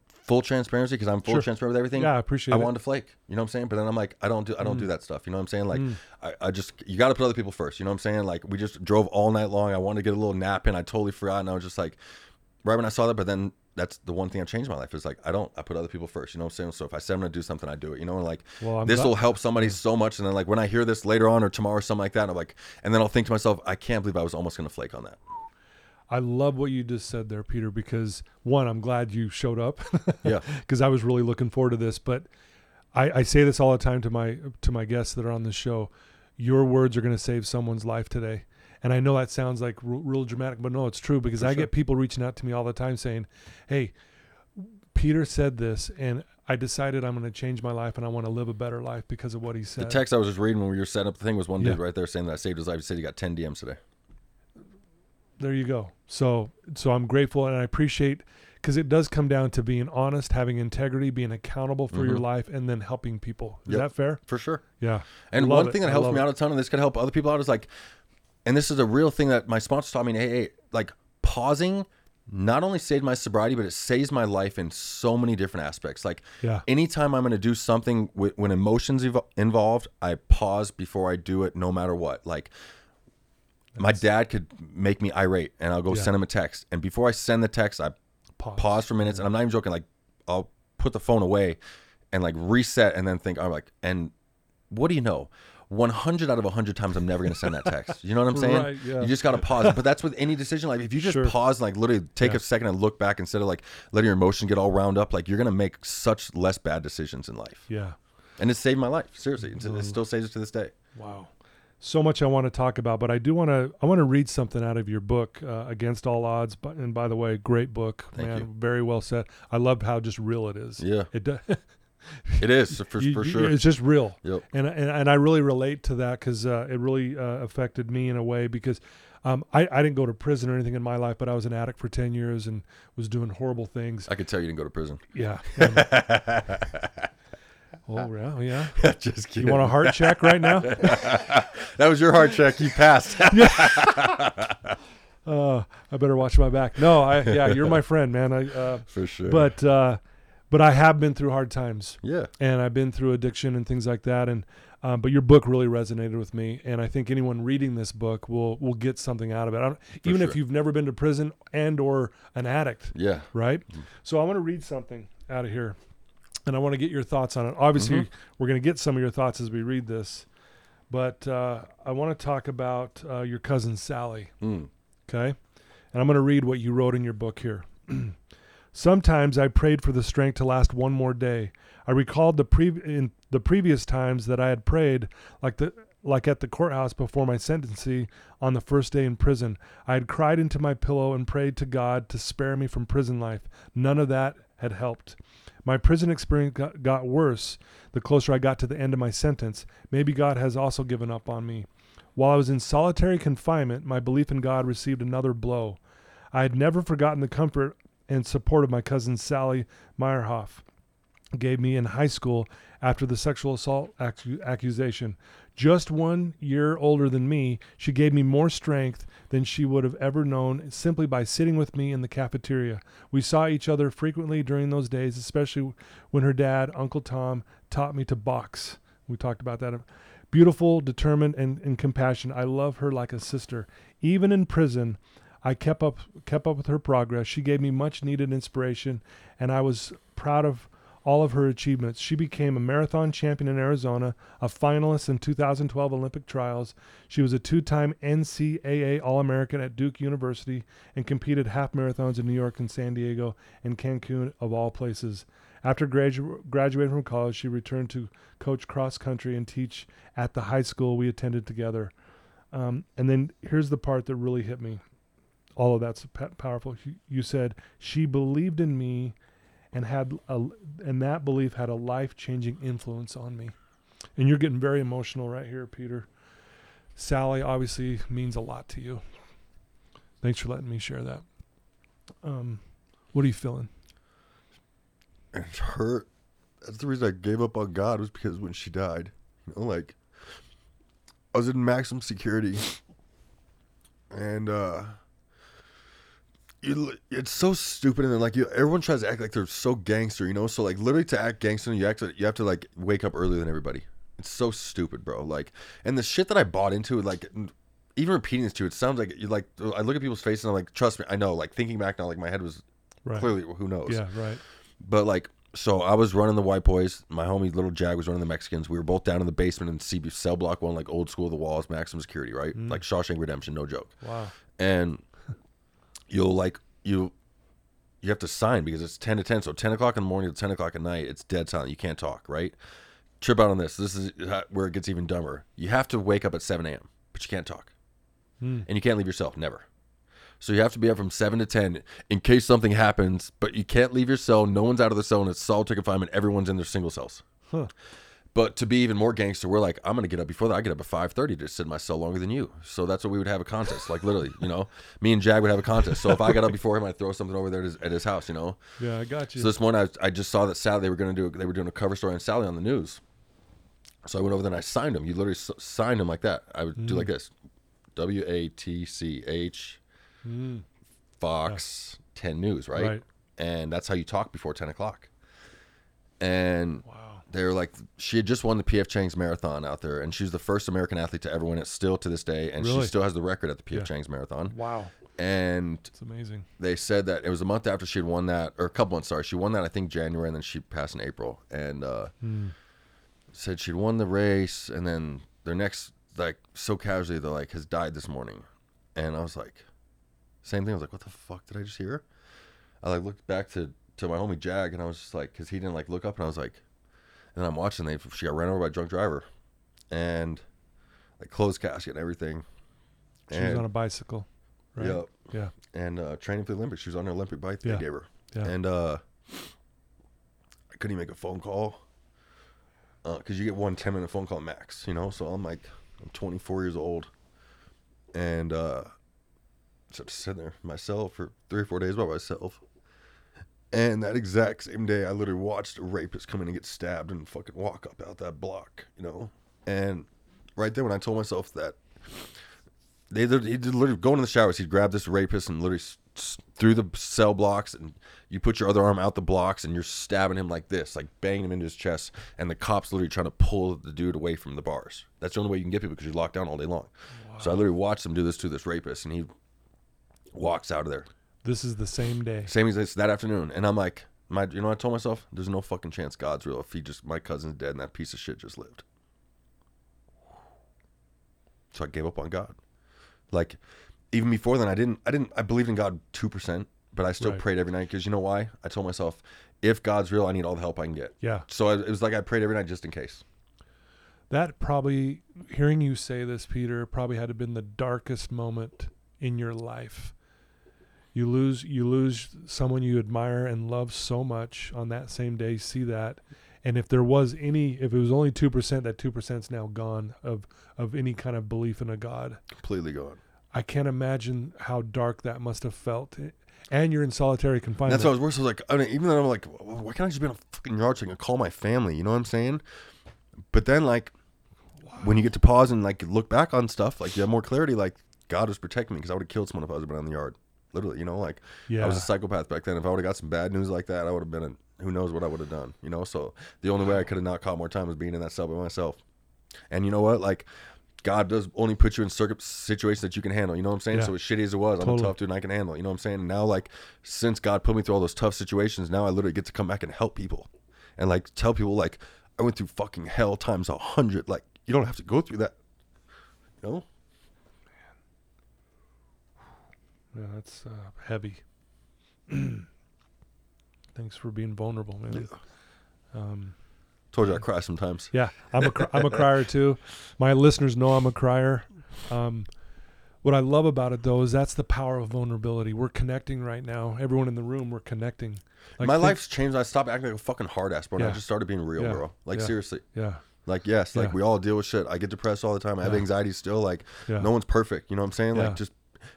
full transparency because I'm full Sure. transparent with everything. Yeah, I appreciate I it. Mm. wanted to flake. You know what I'm saying? But then I'm like, I don't do I don't do that stuff. You know what I'm saying? Like I, I just you got to put other people first. You know what I'm saying? Like we just drove all night long. I wanted to get a little nap in. I totally forgot, and I was just like, right when I saw that. But then that's the one thing I've changed my life is like I don't I put other people first. You know what I'm saying? So if I say I'm gonna do something, I do it. You know, and like Well, this will help somebody so much. And then like when I hear this later on or tomorrow or something like that, I'm like, and then I'll think to myself, I can't believe I was almost gonna flake on that. I love what you just said there, Peter, because one, I'm glad you showed up. Yeah. Because I was really looking forward to this. But I, I say this all the time to my to my guests that are on the show. Your words are going to save someone's life today. And I know that sounds like real, real dramatic, but no, it's true because I sure. get people reaching out to me all the time saying, "Hey, Peter said this, and I decided I'm going to change my life and I want to live a better life because of what he said." The text I was just reading when we were setting up the thing was one Yeah. dude right there saying that I saved his life. He said he got 10 DMs today. there you go. So so I'm grateful and I appreciate because it does come down to being honest, having integrity, being accountable for your Mhm. life, and then helping people. Is Yep. that fair? For sure. Yeah. And one it. thing that helps me it. out a ton, and this could help other people out, is like, and this is a real thing that my sponsor taught me. Hey, hey, like pausing not only saved my sobriety, but it saves my life in so many different aspects. Like, Yeah. anytime I'm going to do something with, when emotions evo- involved, I pause before I do it, no matter what. Like, my dad could make me irate, and I'll go Yeah. send him a text, and before I send the text, I Pause. pause for minutes, and I'm not even joking. Like, I'll put the phone away and like reset, and then think, I'm like, and what do you know? 100 out of 100 times, I'm never going to send that text. You know what I'm saying? Right, yeah. You just got to pause. But that's with any decision. Like, if you just Sure. pause like literally take Yeah. a second and look back instead of like letting your emotion get all round up, like you're going to make such less bad decisions in life. Yeah. And it saved my life. Seriously. It, Mm. it still saves it to this day. Wow. So much I want to talk about, but I do want to I want to read something out of your book, uh, Against All Odds. But and by the way, great book, Thank man. you. Very well said. I loved how just real it is. Yeah. It does. It is for, you- for you- sure. It's just real. Yep. And, and and I really relate to that because uh, it really uh, affected me in a way because um, I I didn't go to prison or anything in my life, but I was an addict for ten years and was doing horrible things. I could tell you didn't go to prison. Yeah. Oh yeah, yeah. just kidding. You want a heart check right now? that was your heart check. You passed. Uh, I better watch my back. No, I yeah, you're my friend, man. I uh, for sure. but uh, but I have been through hard times. yeah. and I've been through addiction and things like that. And um, but your book really resonated with me, and I think anyone reading this book will will get something out of it. I don't, even if you've never been to prison and or an addict, Yeah. right? So I want to read something out of here, and I want to get your thoughts on it. Obviously, we're going to get some of your thoughts as we read this, but uh, I want to talk about uh, your cousin Sally. Mm. Okay. And I'm going to read what you wrote in your book here. Sometimes I prayed for the strength to last one more day. I recalled the pre- in the previous times that I had prayed like the like at the courthouse before my sentencing on the first day in prison. I had cried into my pillow and prayed to God to spare me from prison life. None of that had helped. My prison experience got, got worse the closer I got to the end of my sentence. Maybe God has also given up on me. While I was in solitary confinement, my belief in God received another blow. I had never forgotten the comfort and support of my cousin Sally Meyerhoff gave me in high school after the sexual assault accu- accusation. Just one year older than me, she gave me more strength than she would have ever known simply by sitting with me in the cafeteria. We saw each other frequently during those days, especially when her dad, Uncle Tom, taught me to box. We talked about that. Beautiful, determined, and, and compassionate. I love her like a sister. Even in prison, I kept up kept up with her progress. She gave me much needed inspiration, and I was proud of all of her achievements. She became a marathon champion in Arizona, a finalist in 2012 Olympic trials. She was a two-time NCAA All-American at Duke University and competed half marathons in New York and San Diego and Cancun of all places. After gradu- graduating from college, she returned to coach cross country and teach at the high school we attended together. Um, and then here's the part that really hit me. All of that's powerful. You, said she believed in me, and had a, and that belief had a life changing influence on me. And you're getting very emotional right here, Peter. Sally obviously means a lot to you. Thanks for letting me share that. Um, what are you feeling? It's hurt. That's the reason I gave up on God was because when she died, you know, like I was in maximum security, and uh you, it's so stupid and then like you, everyone tries to act like they're so gangster, you know. So like literally to act gangster, you act you have to like wake up earlier than everybody. It's so stupid, bro. Like, and the shit that I bought into, like, even repeating this to you, it sounds like you like. I look at people's faces and I'm like, trust me, I know. Like thinking back now, like my head was Right. clearly who knows. Yeah. Right. But like, so I was running the white boys. My homie little Jag was running the Mexicans. We were both down in the basement in CB cell block one, like old school, the walls, maximum security, right? Mm. Like Shawshank Redemption, no joke. Wow. And you'll like you, you have to sign because it's ten to ten. So ten o'clock in the morning to ten o'clock at night, it's dead silent. You can't talk, right? Trip out on this. This is uh, where it gets even dumber. You have to wake up at seven a.m., but you can't talk, hmm. and you can't leave yourself. Never. So you have to be up from seven to ten in case something happens, but you can't leave your cell. No one's out of the cell, and it's solitary confinement. Everyone's in their single cells. Huh. But to be even more gangster, we're like, I'm gonna get up before that. I get up at five thirty to sit in my cell longer than you. So that's what we would have a contest. Like literally, you know, me and Jag would have a contest. So if I got up before him, I'd throw something over there at his, at his house. You know. Yeah. I got you. So this morning, I, I just saw that Sally they were gonna do. They were doing a cover story on Sally on the news. So I went over there and I signed him. You literally s- signed him like that. I would do like mm. this, W A T C H, mm. Fox Ten News, right? Right. And that's how you talk before ten o'clock. And wow. They were like, she had just won the PF Chang's marathon out there, and she was the first American athlete to ever win it, still to this day, and Really? she still has the record at the PF Yeah. Chang's marathon. Wow. And It's amazing. they said that it was a month after she had won that, or a couple months. Sorry, she won that I think January, and then she passed in April, and uh, said she'd won the race, and then their next like so casually they're like has died this morning, and I was like, same thing. I was like, what the fuck did I just hear? I like looked back to to my homie Jag, and I was just like, because he didn't like look up, and I was like, and I'm watching. They she got ran over by a drunk driver, and like closed casket and everything. She was on a bicycle. Right. Yep Yeah. and uh, training for the Olympics. She was on her Olympic bike Yeah. they gave her, Yeah. and uh, I couldn't even make a phone call because you get one 10 minute phone call max, you know. So I'm like, I'm 24 years old, and uh, so I'm sitting there myself for three or four days by myself. And that exact same day, I literally watched a rapist come in and get stabbed and fucking walk up out that block, you know. And right there, when I told myself that they literally, he'd literally go into the showers. He'd grab this rapist and literally through the cell blocks, and you put your other arm out the blocks, and you're stabbing him like this, like banging him into his chest. And the cops literally trying to pull the dude away from the bars. That's the only way you can get people because you're locked down all day long. So I literally watched them do this to this rapist, and he walks out of there. This is the same day. Same as this that afternoon, and I'm like, my, you know, what I told myself, there's no fucking chance God's real if he just my cousin's dead and that piece of shit just lived. So I gave up on God. Like, even before then, I didn't, I didn't, I believed in God two percent, but I still Right. prayed every night because you know why? I told myself, if God's real, I need all the help I can get. Yeah. So I, it was like I prayed every night just in case. That probably hearing you say this, Peter, probably had to been the darkest moment in your life. You lose you lose someone you admire and love so much on that same day, see that. And if there was any if it was only two percent, that two percent's now gone of of any kind of belief in a God. Completely gone. I can't imagine how dark that must have felt. And you're in solitary confinement. That's what I was worse. I was like, I mean, even though I'm like, why can't I just be in a fucking yard so I can call my family? You know what I'm saying? But then, like, when you get to pause and like look back on stuff, like you have more clarity. Like God was protecting me because I would have killed someone if I was been in the yard. Literally, you know, like yeah. I was a psychopath back then. If I would have got some bad news like that, I would have been. A, who knows what I would have done? You know. So the only way I could have not caught more time was being in that cell by myself. And you know what? Like. God does only put you in circuit situations that you can handle. You know what I'm saying? Yeah. So as shitty as it was, I'm a tough dude and I can handle. it. You know what I'm saying? And now, like, since God put me through all those tough situations, now I literally get to come back and help people, and like tell people like I went through fucking hell times a hundred. Like you don't have to go through that. You know? Yeah, that's uh, heavy. Thanks for being vulnerable, man. Um, Told you I cry sometimes. yeah, I'm a I'm a crier too. My listeners know I'm a crier. Um, what I love about it though is that's the power of vulnerability. We're connecting right now. Everyone in the room, we're connecting. Like My think- life's changed. I stopped acting like a fucking hard ass, bro. and I just started being real, Yeah. bro. Like Yeah. seriously. Yeah, Like yes, like Yeah. we all deal with shit. I get depressed all the time. I have Yeah. anxiety still. Like yeah. no one's perfect. You know what I'm saying? Yeah. Like just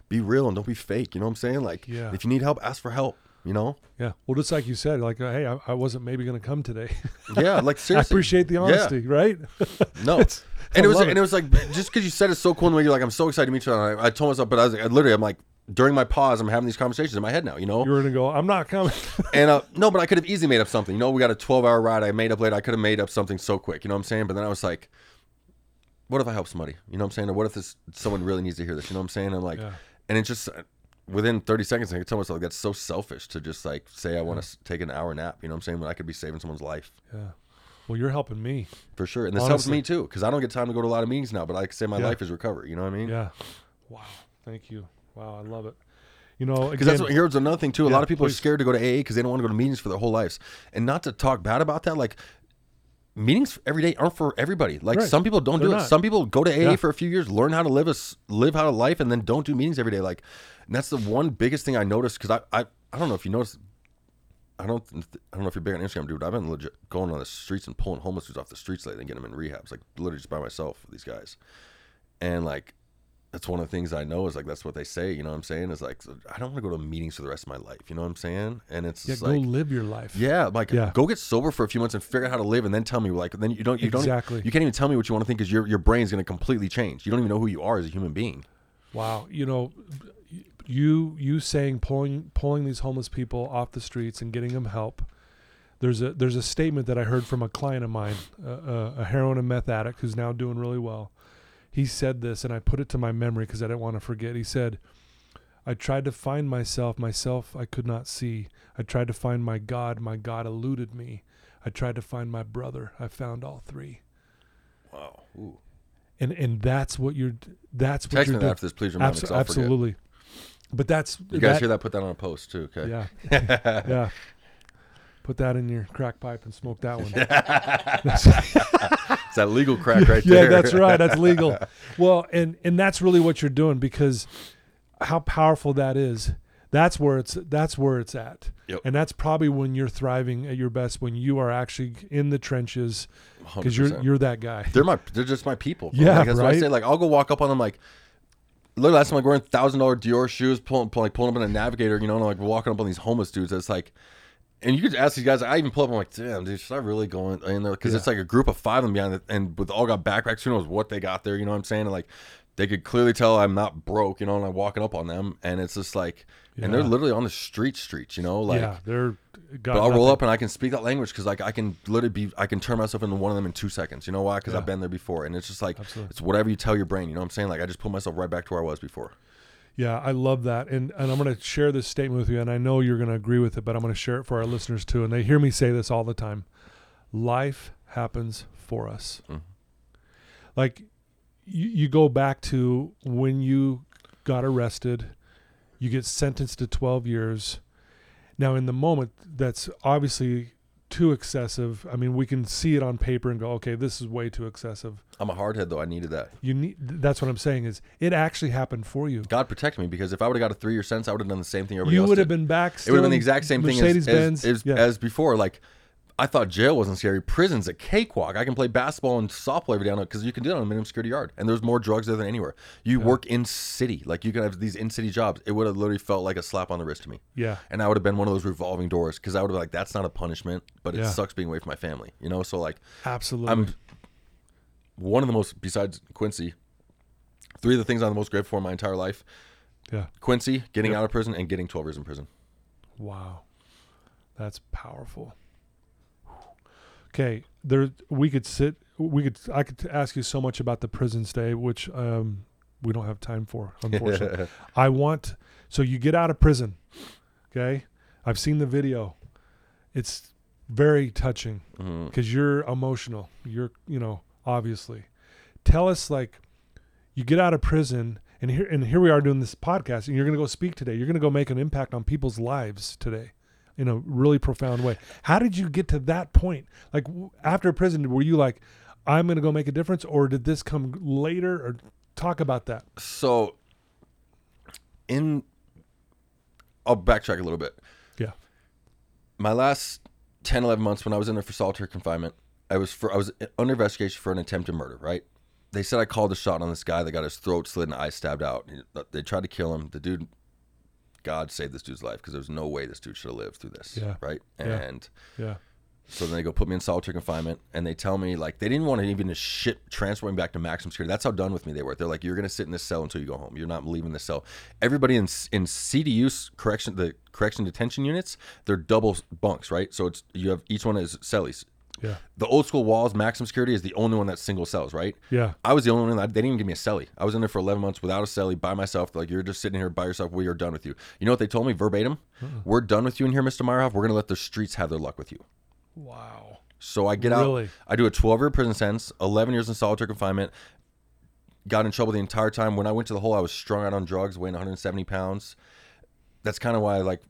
be real and don't be fake. You know what I'm saying? Like Yeah. if you need help, ask for help. You know? Yeah. Well, just like you said, like, uh, hey, I, I wasn't maybe going to come today. Yeah. Like I appreciate the honesty, right? No. It's- and I it was love and it was like just because you said it's so cool in the way you're like I'm so excited to meet you. And I, I told myself, but I was like, I literally I'm like during my pause, I'm having these conversations in my head now. You know, You were gonna go. I'm not coming. and uh, no, but I could have easily made up something. You know, we got a 12 hour ride. I made up late. I could have made up something so quick. You know what I'm saying? But then I was like, what if I help somebody? You know what I'm saying? Or what if this someone really needs to hear this? You know what I'm saying? I'm like, Yeah. and it just within 30 seconds, I could tell myself that's so selfish to just like say I want to take an hour nap. You know what I'm saying? When I could be saving someone's life yeah. Well, you're helping me. for sure. And this helps me too because I don't get time to go to a lot of meetings now. But I can say my Yeah. life is recovery. You know what I mean? Yeah. Wow. Thank you. Wow. I love it. You know, Because that's what, here's another thing too. A lot of people please. are scared to go to AA because they don't want to go to meetings for their whole lives. And not to talk bad about that, like meetings every day aren't for everybody. Like Right. some people don't do They're it. not. Some people go to AA Yeah. for a few years, learn how to live a live how to life, and then don't do meetings every day. Like, and that's the one biggest thing I noticed because I, I I don't know if you noticed. I don't I don't know if you're big on Instagram, dude. But I've been legit going on the streets and pulling homeless dudes off the streets lately and getting them in rehabs, like literally just by myself. With these guys, and like that's one of the things I know is like that's what they say. You know what I'm saying? Is like I don't want to go to meetings for the rest of my life. You know what I'm saying? And it's yeah, go like live your life. yeah, like Yeah. go get sober for a few months and figure out how to live, and then tell me like then you don't you don't Exactly. you can't even tell me what you want to think because your your brain's going to completely change. You don't even know who you are as a human being. Wow. You know, you you saying pulling pulling these homeless people off the streets and getting them help. There's a there's a statement that I heard from a client of mine, a, a, a heroin and meth addict who's now doing really well. He said this, and I put it to my memory because I didn't want to forget. He said, "I tried to find myself, myself I could not see. I tried to find my God, my God eluded me. I tried to find my brother, I found all three. Wow. Ooh. And and that's what you're that's what Text you're me doing. after this, please remember. Abso- 'cause I'll forget. absolutely. But that's You guys hear that? Put that on a post too. Okay. Yeah, yeah. Put that in your crack pipe and smoke that one. It's that legal crack right yeah, there. Yeah, that's right. That's legal. Well, and and that's really what you're doing because how powerful that is. That's where it's that's where it's at. Yep. And that's probably when you're thriving at your best when you are actually in the trenches because you're you're that guy. They're my they're just my people. bro. Yeah, like, that's what I right? say. Like I'll go walk up on them like literally last time like wearing thousand dollar Dior shoes, pulling like pulling up in a navigator, you know, and I'm like walking up on these homeless dudes. It's like and you could ask these guys. I even pull up. I'm like, damn, dude, should I really go in, in there? Because it's like a group of five of them behind it, and with all got backpacks. Who knows what they got there? You know what I'm saying? And like, they could clearly tell I'm not broke. You know, and I'm walking up on them, and it's just like, and they're literally on the street, streets. You know, like yeah, they're. Got but I'll roll up and I can speak that language because like I can literally be I can turn myself into one of them in two seconds. You know why? Because Yeah. I've been there before, and it's just like Absolutely. it's whatever you tell your brain. You know what I'm saying? Like I just put myself right back to where I was before. Yeah, I love that. And and I'm going to share this statement with you and I know you're going to agree with it, but I'm going to share it for our listeners too. And they hear me say this all the time. Life happens for us. Mhm. Like you, you go back to when you got arrested, you get sentenced to 12 years. Now in the moment that's obviously too excessive. I mean, we can see it on paper and go, "Okay, this is way too excessive." I'm a hardhead though. I needed that. You need that's what I'm saying is it actually happened for you. God protect me because if I would have got a three year sentence, I would have done the same thing everybody You would have been back. It would have been the exact same thing as, Mercedes-Benz. as, as, yeah. as before. Like I thought jail wasn't scary. Prison's a cakewalk. I can play basketball and softball every day because you can do it on a minimum security yard, and there's more drugs there than anywhere. You work in city, like you can have these in city jobs. It would have literally felt like a slap on the wrist to me. yeah. and I would have been one of those revolving doors because I would have been like, that's not a punishment, but it Yeah. sucks being away from my family, you know. So like, Absolutely. I'm one of the most besides Quincy, three of the things I'm the most grateful for in my entire life: yeah. Quincy, getting Yep. out of prison, and getting 12 years in prison. Wow. That's powerful. Okay, there we could sit we could I could ask you so much about the prison stay which um we don't have time for unfortunately. I want so you get out of prison. Okay? I've seen the video. It's very touching because you're emotional. You're, you know, obviously. Tell us like you get out of prison and here and here we are doing this podcast and you're going to go speak today. You're going to go make an impact on people's lives today in a really profound way. How did you get to that point? Like after prison were you like I'm going to go make a difference or did this come later or talk about that? So, in, I'll backtrack a little bit. Yeah. My last 10, 11 months when I was in there for solitary confinement, I was for I was under investigation for an attempted murder. Right? They said I called a shot on this guy that got his throat slit and eye stabbed out. They tried to kill him. The dude, God saved this dude's life because there's no way this dude should have lived through this. Yeah. Right? And Yeah. So then they go put me in solitary confinement, and they tell me like they didn't want to even to ship transfer back to maximum security. That's how done with me they were. They're like, you're gonna sit in this cell until you go home. You're not leaving the cell. Everybody in in CDU correction the correction detention units, they're double bunks, right? So it's you have each one is cellies. Yeah. The old school walls, maximum security is the only one that single cells, right? Yeah. I was the only one that they didn't even give me a cellie. I was in there for 11 months without a cellie by myself. They're like, you're just sitting here by yourself. We are done with you. You know what they told me verbatim? Uh-uh. We're done with you in here, Mr. Meyerhoff. We're going to let the streets have their luck with you. Wow. So I get Really? out. I do a 12 year prison sentence, 11 years in solitary confinement. Got in trouble the entire time. When I went to the hole, I was strung out on drugs, weighing 170 pounds. That's kind of why I like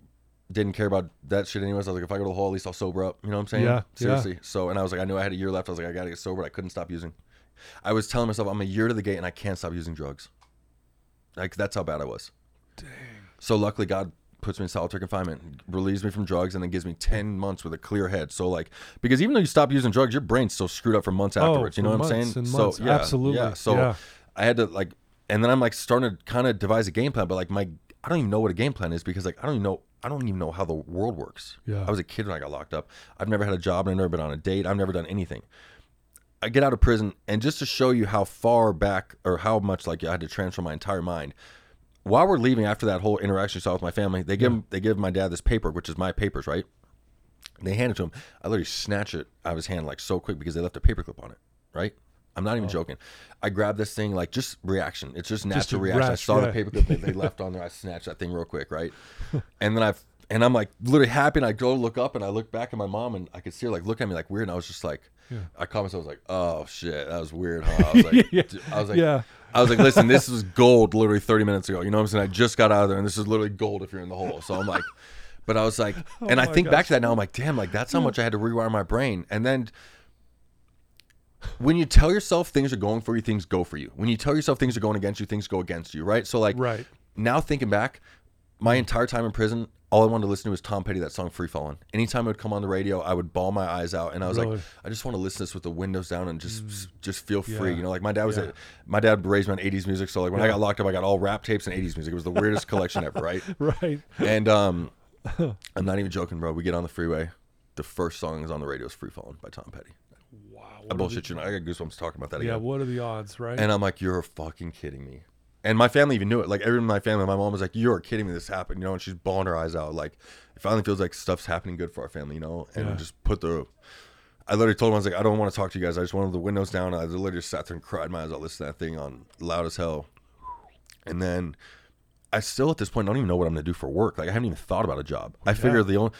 didn't care about that shit anyways. I was like, if I go to the hole, at least I'll sober up. You know what I'm saying? Yeah, yeah. Seriously. So, and I was like, I knew I had a year left. I was like, I got to get sober. I couldn't stop using. I was telling myself, I'm a year to the gate and I can't stop using drugs. Like, that's how bad I was. Dang. So luckily, God puts me in solitary confinement, relieves me from drugs, and then gives me ten months with a clear head. So like, because even though you stop using drugs, your brain's still screwed up for months oh, afterwards. you Oh, know what I'm saying? so yeah, Absolutely. Yeah. So Yeah. I had to like, and then I'm like starting to kind of devise a game plan, but like my, I don't even know what a game plan is because like I don't even know. I don't even know how the world works. Yeah. I was a kid when I got locked up. I've never had a job. and I've never been on a date. I've never done anything. I get out of prison, and just to show you how far back or how much like I had to transfer my entire mind. While we're leaving after that whole interaction I saw with my family, they give him, they give my dad this paper, which is my papers, right? They hand it to him. I literally snatch it out of his hand like so quick because they left a paperclip on it, right? I'm not even joking. I grabbed this thing like just reaction. It's just natural a reaction. I saw yeah. the paperclip that they left on there. I snatched that thing real quick, right? And then I've and I'm like literally happy, and I go look up, and I look back at my mom, and I could see her like look at me like weird, and I was just like, I caught myself I was like, oh shit, that was weird, huh? I was like, Yeah. I was like, Yeah. I was like, listen, this was gold literally 30 minutes ago. You know what I'm saying? I just got out of there, and this is literally gold if you're in the hole. So I'm like, but I was like, and I Oh think back to that now. I'm like, damn, like that's how much I had to rewire my brain. And then when you tell yourself things are going for you, things go for you. When you tell yourself things are going against you, things go against you, right? So like, Right. now thinking back, my entire time in prison, all I wanted to listen to was Tom Petty, that song "Free Fallin'." Anytime it would come on the radio, I would bawl my eyes out, and I was Really? like, I just want to listen to this with the windows down and just just feel free. Yeah. You know, like my dad was, Yeah. a, my dad raised me on '80s music, so like when I got locked up, I got all rap tapes and '80s music. It was the weirdest collection ever, right? Right. And um, I'm not even joking, bro. We get on the freeway, the first song is on the radio is "Free Fallin'" by Tom Petty. Wow. I bullshit you. know, I got goosebumps talking about that Yeah. again. What are the odds, right? And I'm like, you're fucking kidding me. And my family even knew it. Like everyone in my family, my mom was like, "You're kidding me. This happened." You know, and she's bawling her eyes out. Like it finally feels like stuff's happening good for our family. You know, and Yeah. just put the. I literally told him I was like, I don't want to talk to you guys. I just wanted the windows down. I literally just sat there and cried my eyes out, listening to that thing on loud as hell. And then I still at this point don't even know what I'm gonna do for work. Like I haven't even thought about a job. I figure the only,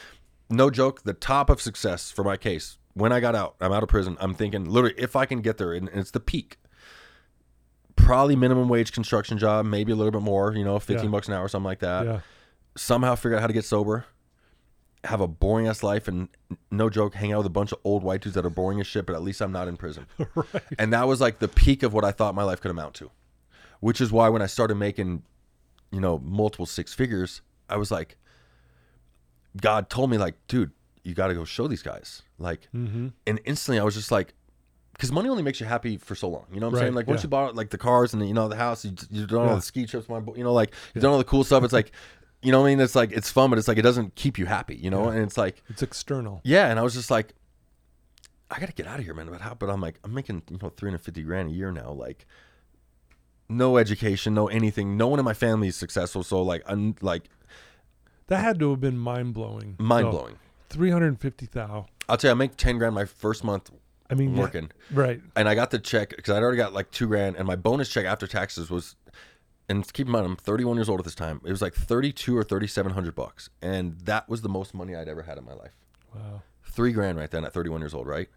no joke, the top of success for my case when I got out, I'm out of prison. I'm thinking literally if I can get there, and it's the peak. Probably minimum wage construction job, maybe a little bit more. You know, 15 Yeah. bucks an hour, something like that. yeah. Somehow figure out how to get sober. Have a boring ass life and no joke, hang out with a bunch of old white dudes that are boring as shit, but at least I'm not in prison. right. And that was like the peak of what I thought my life could amount to. Which is why when I started making, you know, multiple six figures, I was like, God told me, like, dude, you got to go show these guys. Like, Mm-hmm. and instantly I was just like, because money only makes you happy for so long. You know what I'm Right, saying? Like, once yeah. you bought like the cars and the, you know the house, you you've done all Yeah. the ski trips, my you know, like you've done all the cool stuff. It's like, you know what I mean? It's like it's fun, but it's like it doesn't keep you happy. You know? Yeah. And it's like, It's external. yeah, and I was just like, I got to get out of here, man. But how? But I'm like, I'm making you know 350 grand a year now. Like, no education, no anything. No one in my family is successful. So like, I'm like That had to have been mind blowing. mind blowing. Three hundred fifty thou. I'll tell you, I make 10 grand my first month I mean, yeah, working, right. and I got the check because I'd already got like two grand, and my bonus check after taxes was. And keep in mind, I'm 31 years old at this time. It was like 32 or 3,700 bucks, and that was the most money I'd ever had in my life. Wow. three grand right then at 31 years old, right?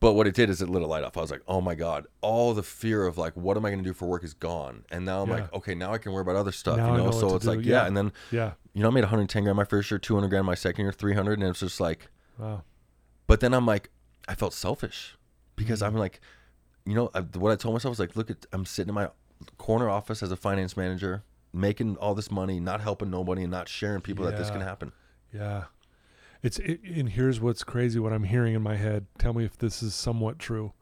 But what it did is it lit a light off. I was like, oh my God, all the fear of like, what am I going to do for work is gone. And now I'm Yeah. like, okay, now I can worry about other stuff, Now you know? know so it's do, like, yeah. yeah. And then, Yeah. You know, I made 110 grand my first year, 200 grand my second year, 300. And it's just like, Wow. but then I'm like, I felt selfish because Mm-hmm. I'm like, you know, I, what I told myself was like, look at, I'm sitting in my corner office as a finance manager, making all this money, not helping nobody and not sharing people that this can happen. Yeah. It's it, and here's what's crazy what I'm hearing in my head. Tell me if this is somewhat true.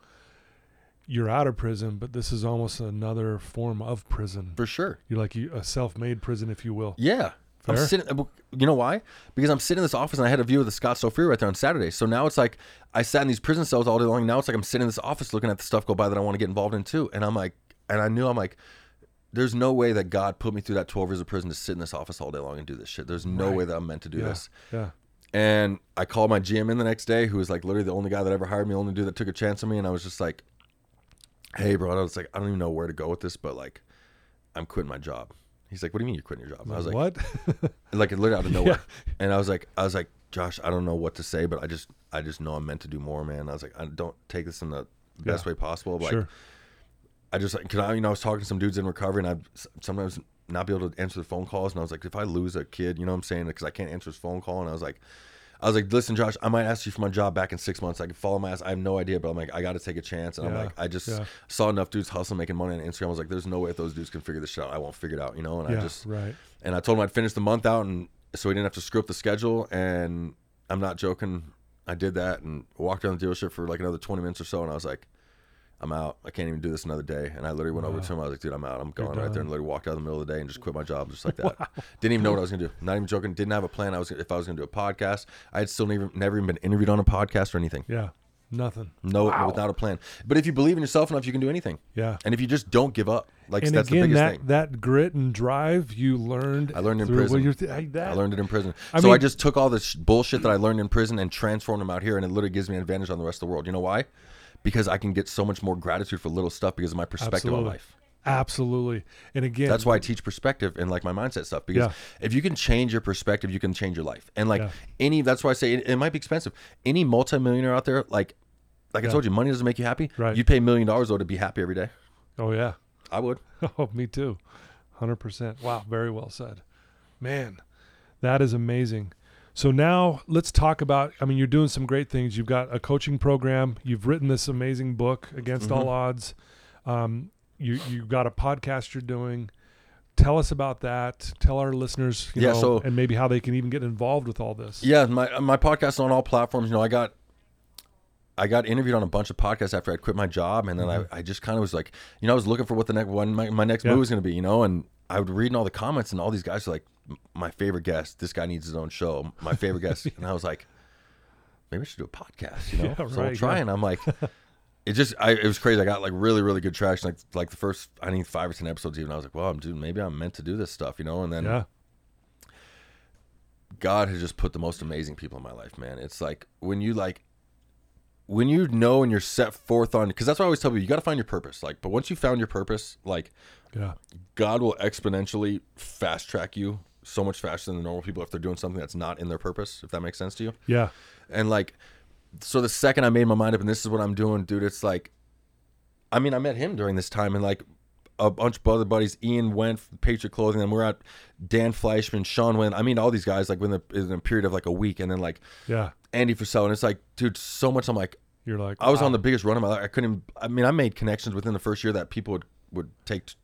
You're out of prison, but this is almost another form of prison. For sure. You're like you, a self-made prison, if you will. Yeah. I'm sitting. You know why? Because I'm sitting in this office and I had a view of the Scottsdale Freeway right there on Saturday. So now it's like I sat in these prison cells all day long. Now it's like I'm sitting in this office looking at the stuff go by that I want to get involved in too. And I'm like, and I knew I'm like, there's no way that God put me through that 12 years of prison to sit in this office all day long and do this shit. There's no Right. way that I'm meant to do yeah. this. Yeah. And I called my GM in the next day, who was like literally the only guy that ever hired me, only dude that took a chance on me. And I was just like, hey, bro, And I was like, I don't even know where to go with this, but like, I'm quitting my job. He's like, what do you mean you're quitting your job? I was like, what? like it literally out of nowhere. And I was like, I was like, Josh, I don't know what to say, but I just, I just know I'm meant to do more, man. I was like, I don't take this in the best Yeah. way possible. But, sure. Like, I just, cause I, you know, I was talking to some dudes in recovery, and I sometimes not be able to answer the phone calls, and I was like, if I lose a kid, you know what I'm saying? Because I can't answer his phone call, and I was like. I was like, listen, Josh, I might ask you for my job back in six months. I can follow my ass. I have no idea, but I'm like, I got to take a chance. And I'm like, I just yeah. saw enough dudes hustling, making money on Instagram. I was like, there's no way if those dudes can figure this shit out, I won't figure it out, you know? And yeah. I just, right. and I told him I'd finish the month out, and so he didn't have to screw up the schedule. And I'm not joking. I did that and walked around the dealership for like another 20 minutes or so, and I was like, I'm out. I can't even do this another day. And I literally went over to him. I was like, dude, I'm out. I'm going right there, and literally walked out in the middle of the day and just quit my job just like that. Didn't even know what I was gonna do. Not even joking. Didn't have a plan. I was if I was gonna do a podcast. I had still never never even been interviewed on a podcast or anything. Yeah. Nothing. No, Wow. without a plan. But if you believe in yourself enough, you can do anything. Yeah. And if you just don't give up, like and that's the biggest that thing. that grit and drive you learned. I learned in through- well, prison. th- I, that, I learned it in prison. I so I just took all this sh- bullshit that I learned in prison and transformed them out here, and it literally gives me an advantage on the rest of the world. You know why? Because I can get so much more gratitude for little stuff because of my perspective Absolutely. on life. Absolutely. And again, That's why I teach perspective and like my mindset stuff. Because Yeah. if you can change your perspective, you can change your life. And like Yeah. any, that's why I say it, it might be expensive. Any multimillionaire out there, like, like I told you, money doesn't make you happy. Right. You'd pay a million dollars though to be happy every day. Oh yeah. I would. Oh, me too. 100%. Wow, very well said. Man, that is amazing. So now let's talk about I mean you're doing some great things. You've got a coaching program, you've written this amazing book Against Mm-hmm. All Odds. Um you you've got a podcast you're doing. Tell us about that. Tell our listeners, you Yeah, know, so- and maybe how they can even get involved with all this. Yeah, my my podcast is on all platforms. You know, I got I got interviewed on a bunch of podcasts after I quit my job, and then I, I just kind of was like, you know, I was looking for what the next one my, my next Yeah. move was going to be, you know, and I would read in all the comments, and all these guys are like, my favorite guest, this guy needs his own show, my favorite guest, and I was like, maybe I should do a podcast, you know, Yeah, so right, we'll try, yeah. and I'm like. It just, I, it was crazy. I got like really, really good traction. Like, like the first, I think five or ten episodes. Even I was like, "Well, I'm dude, maybe I'm meant to do this stuff," you know. And then Yeah. God has just put the most amazing people in my life, man. It's like when you like when you know and you're set forth on because that's what I always tell people, you got to find your purpose. Like, but once you found your purpose, like Yeah. God will exponentially fast track you so much faster than the normal people if they're doing something that's not in their purpose, if that makes sense to you. Yeah. And like so the second I made my mind up and this is what I'm doing, dude, it's like I mean, I met him during this time and like a bunch of other buddies, Ian went Patriot Clothing, and we're at Dan Fleischman, Sean went. I mean, all these guys like within a, in a period of like a week, and then like Yeah. Andy Frisella, and it's like, dude, so much. I'm like, You're like I was wow. on the biggest run of my life. I couldn't. I mean, I made connections within the first year that people would would take t-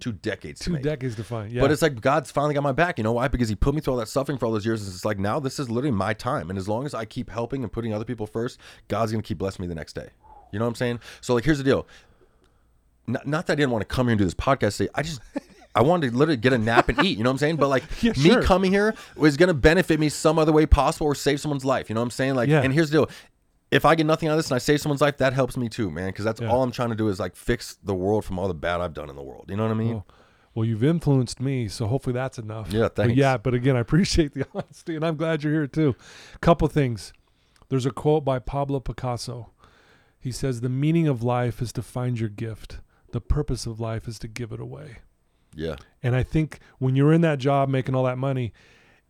two decades to two make. decades to find. Yeah. But it's like God's finally got my back. You know why? Because He put me through all that suffering for all those years. And it's like now this is literally my time. And as long as I keep helping and putting other people first, God's gonna keep blessing me the next day. You know what I'm saying? So like, here's the deal. Not, not that I didn't want to come here and do this podcast today. I just I wanted to literally get a nap and eat. You know what I'm saying? But like Yeah, me sure. coming here was gonna benefit me some other way possible or save someone's life. You know what I'm saying? Like, Yeah. and here's the deal. If I get nothing out of this and I save someone's life, that helps me too, man. Because that's Yeah. all I'm trying to do is like fix the world from all the bad I've done in the world. You know what I mean? Well, well, you've influenced me, so hopefully that's enough. Yeah, But thanks. yeah, but again, I appreciate the honesty, and I'm glad you're here too. Couple things. There's a quote by Pablo Picasso. He says, "The meaning of life is to find your gift. The purpose of life is to give it away." yeah. And I think when you're in that job making all that money,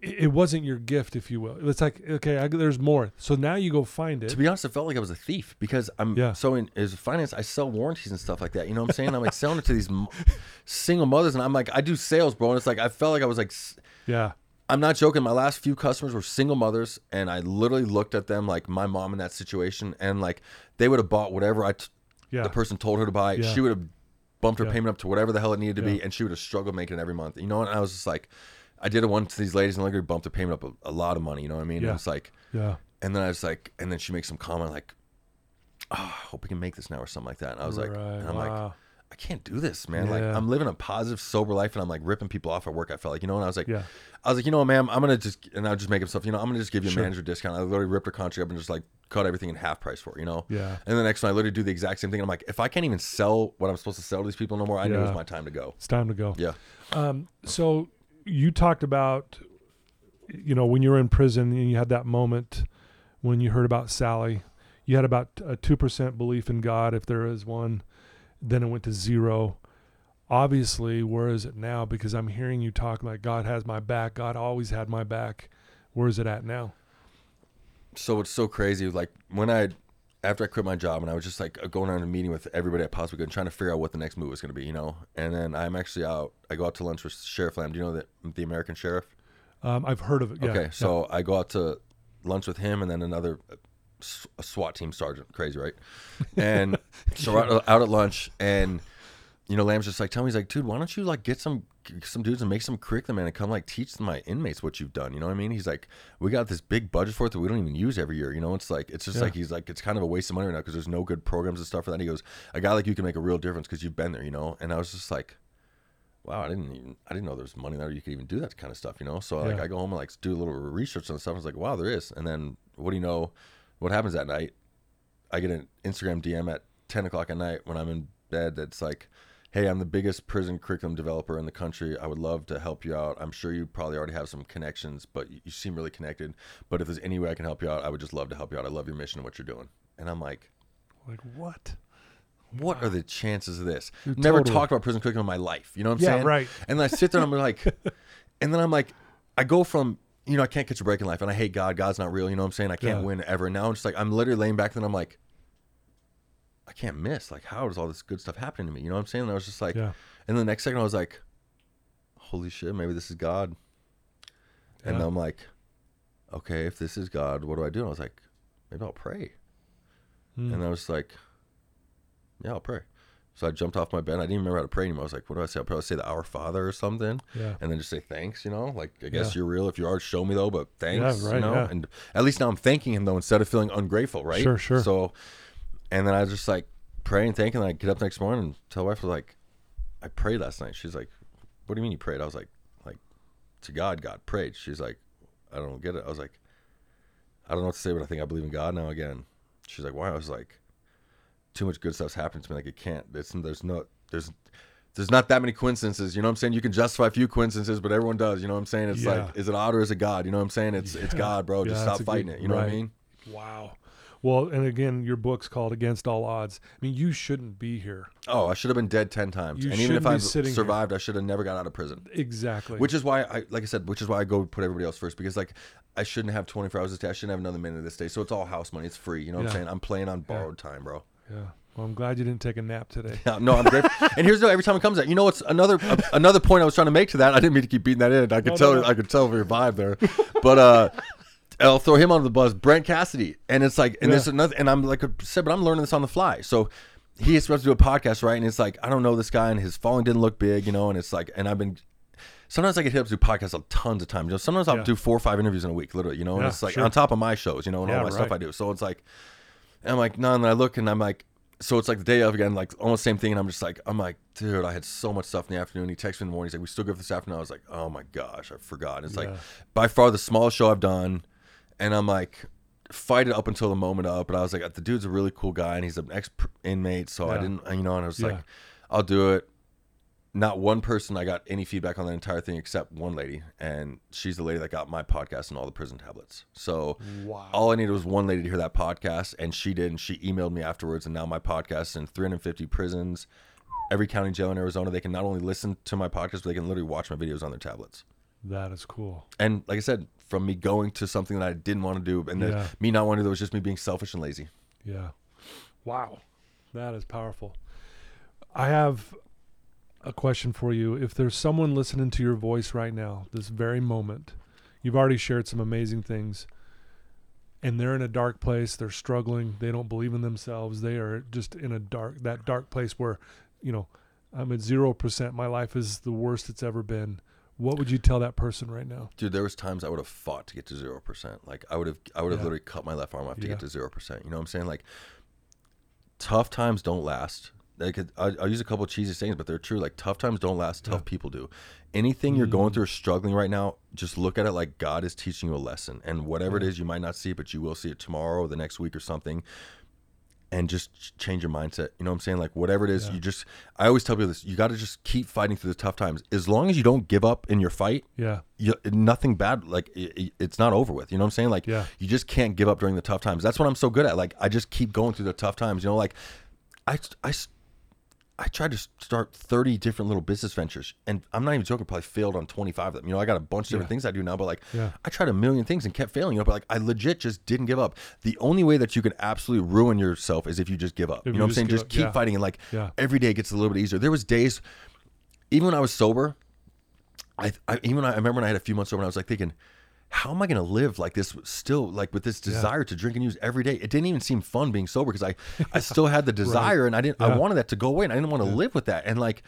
it, wasn't your gift, if you will. It's like, okay, I, there's more. So now you go find it. To be honest, it felt like I was a thief because I'm Yeah. so in as finance. I sell warranties and stuff like that. You know what I'm saying? I'm like selling it to these single mothers, and I'm like, I do sales, bro. And it's like I felt like I was like, yeah, I'm not joking. My last few customers were single mothers, and I literally looked at them like my mom in that situation, and like they would have bought whatever I t- yeah, the person told her to buy. Yeah. She would have bumped her payment up to whatever the hell it needed to be, and she would have struggled making it every month. You know, and I was just like, I did it one to these ladies, and like we bumped the payment up a, a lot of money. You know what I mean? Yeah. And it's like. yeah, And then I was like, and then she makes some comment like, oh, I hope we can make this now or something like that. And I was like, right. and I'm wow. like, I can't do this, man. Like I'm living a positive, sober life, and I'm like ripping people off at work. I felt like, you know, and I was like, Yeah. I was like, you know, what, ma'am, I'm gonna just, and I'll just make up stuff. You know, I'm gonna just give you a Sure. manager discount. I literally ripped her contract up and just like cut everything in half price for, her, you know. Yeah. And the next one, I literally do the exact same thing. I'm like, if I can't even sell what I'm supposed to sell to these people no more, I know Yeah. it's my time to go. It's time to go. Yeah. Um, so you talked about, you know, when you were in prison and you had that moment when you heard about Sally, you had about a 2% belief in God, if there is one, then it went to zero. Obviously, where is it now? Because I'm hearing you talk like God has my back. God always had my back. Where is it at now? so it's so crazy. Like when I, after I quit my job, and I was just like going around a meeting with everybody I possibly could, and trying to figure out what the next move was going to be, you know. And then I'm actually out. I go out to lunch with Sheriff Lamb. Do you know that the American Sheriff? Um, I've heard of it. Yeah, okay, yeah. so I go out to lunch with him, and then another uh, a SWAT team sergeant. Crazy, right? And so we're out, out at lunch, and you know, Lamb's just like, tell me, he's like, dude, why don't you like get some some dudes and make some curriculum and come like teach my inmates what you've done. You know what I mean? He's like, we got this big budget for it that we don't even use every year. You know, it's like it's just Yeah. like he's like it's kind of a waste of money right now because there's no good programs and stuff for that. he goes, a guy like you can make a real difference because you've been there. You know, and I was just like. Wow, I didn't even I didn't know there was money there. You could even do that kind of stuff, you know. So like I go home and like do a little research on stuff. I was like, wow, there is. And then what do you know? What happens that night? I get an Instagram DM at 10 o'clock at night when I'm in bed that's like, hey, I'm the biggest prison curriculum developer in the country. I would love to help you out. I'm sure you probably already have some connections, but you seem really connected. But if there's any way I can help you out, I would just love to help you out. I love your mission and what you're doing. And I'm like, Like what? what are the chances of this? Dude, Never totally. talked about prison curriculum in my life. You know what I'm Yeah, saying? right. And then I sit there and I'm like, and then I'm like, I go from, you know, I can't catch a break in life and I hate God. God's not real. You know what I'm saying? I can't Yeah. win ever. And now I'm just like, I'm literally laying back and I'm like, I can't miss. Like, how is all this good stuff happening to me? You know what I'm saying? And I was just like, Yeah. and the next second I was like, holy shit, maybe this is God. And Yeah. I'm like, okay, if this is God, what do I do? And I was like, maybe I'll pray. Hmm. And I was like, yeah, I'll pray. So I jumped off my bed. I didn't even remember how to pray anymore. I was like, what do I say? I'll probably say the Our Father or something. Yeah. And then just say thanks, you know? Like, I guess Yeah. you're real. If you are, show me though, but thanks, Yeah, right, you know? yeah. And at least now I'm thanking him though, instead of feeling ungrateful, right? Sure, sure. So, and then I was just like praying, thanking. And I get up next morning and tell my wife, was like, I prayed last night. She's like, what do you mean you prayed? I was like, like, to God, God prayed. She's like, I don't get it. I was like, I don't know what to say, but I think I believe in God now again. She's like, why? I was like, too much good stuff's happening to me. Like it can't. It's, there's no. There's. There's not that many coincidences. You know what I'm saying? You can justify a few coincidences, but everyone does. You know what I'm saying? It's Yeah. like, is it odd or is it God? You know what I'm saying? It's it's God, bro. Just Yeah, stop fighting good- it. You know what I mean? Wow. Well, and again, your book's called Against All Odds. I mean, you shouldn't be here. Oh, I should have been dead ten times. You and even if shouldn't be I sitting survived, I should have never got out of prison. Exactly. Which is why I, like I said, which is why I go put everybody else first because like I shouldn't have 24 hours a day. I shouldn't have another minute of this day. So it's all house money. It's free. You know what Yeah. I'm saying? I'm playing on borrowed time, bro. yeah. Well, I'm glad you didn't take a nap today. Yeah, no, I'm grateful. and here's the every time it comes out. You know what's another a, another point I was trying to make to that. I didn't mean to keep beating that in. I could tell. I could tell your vibe there, but uh. I'll throw him under the bus, Brent Cassidy, and it's like, and Yeah. there's another, and I'm like I said, but I'm learning this on the fly. So he is supposed to do a podcast, right? And it's like I don't know this guy, and his following didn't look big, you know, and it's like, and I've been. Sometimes I get hit up to do podcasts a tons of times. You know, sometimes I'll Yeah. do four or five interviews in a week, literally. You know, and Yeah, it's like sure. on top of my shows, you know, and Yeah, all my stuff. I do. So it's like, and I'm like, no, and then I look and I'm like, so it's like the day of again, like almost same thing. And I'm just like, I'm like, dude, I had so much stuff in the afternoon. He texted me in the morning. He's like, we still go for this afternoon. I was like, oh my gosh, I forgot. It's like by far the smallest show I've done. And I'm like, fight it up until the moment of. But I was like, the dude's a really cool guy and he's an ex inmate. So I didn't, you know, and I was Yeah. like, I'll do it. Not one person I got any feedback on the entire thing except one lady, and she's the lady that got my podcast and all the prison tablets. So Wow. all I needed was one lady to hear that podcast, and she did, and she emailed me afterwards. And now my podcast in 350 prisons, every county jail in Arizona. They can not only listen to my podcast, but they can literally watch my videos on their tablets. That is cool. And like I said, from me going to something that I didn't want to do, and then Yeah. me not wanting to do it was just me being selfish and lazy. Yeah. Wow. That is powerful. I have a question for you. If there's someone listening to your voice right now, this very moment, you've already shared some amazing things, and they're in a dark place, they're struggling, they don't believe in themselves, they are just in a dark that dark place where, you know, I'm at 0%, my life is the worst it's ever been. What would you tell that person right now? Dude, there was times I would have fought to get to zero percent. Like I would have, I would have Yeah. literally cut my left arm off to Yeah. get to zero percent. You know what I'm saying? Like tough times don't last. like I, I'll use a couple cheesy sayings, but they're true. Like tough times don't last. Tough people do. Anything you're going mm. through or struggling right now, just look at it like God is teaching you a lesson, and whatever it is, you might not see it, but you will see it tomorrow or the next week or something. And just change your mindset. You know what I'm saying? Like whatever it is, you just. I always tell people this: you got to just keep fighting through the tough times. As long as you don't give up in your fight, Yeah. you, nothing bad like i i- it's not over with you know what i'm saying like Yeah. you just can't give up during the tough times that's what i'm so good at like i just keep going through the tough times you know like i i i tried to start 30 different little business ventures and i'm not even joking probably failed on 25 of them. You know i got a bunch of different Yeah. things i do now but like Yeah. i tried a million things and kept failing you know but like i legit just didn't give up. The only way that you can absolutely ruin yourself is if you just give up. If you you know what i'm saying? just up, keep yeah. fighting and like every day gets a little bit easier. There was days even when i was sober I, I even I remember when I had a few months over, and I was like thinking, how am I going to live like this still, like with this desire to drink and use every day? It didn't even seem fun being sober because I, I still had the desire, and I didn't, Yeah. I wanted that to go away, and I didn't want to live with that, and like.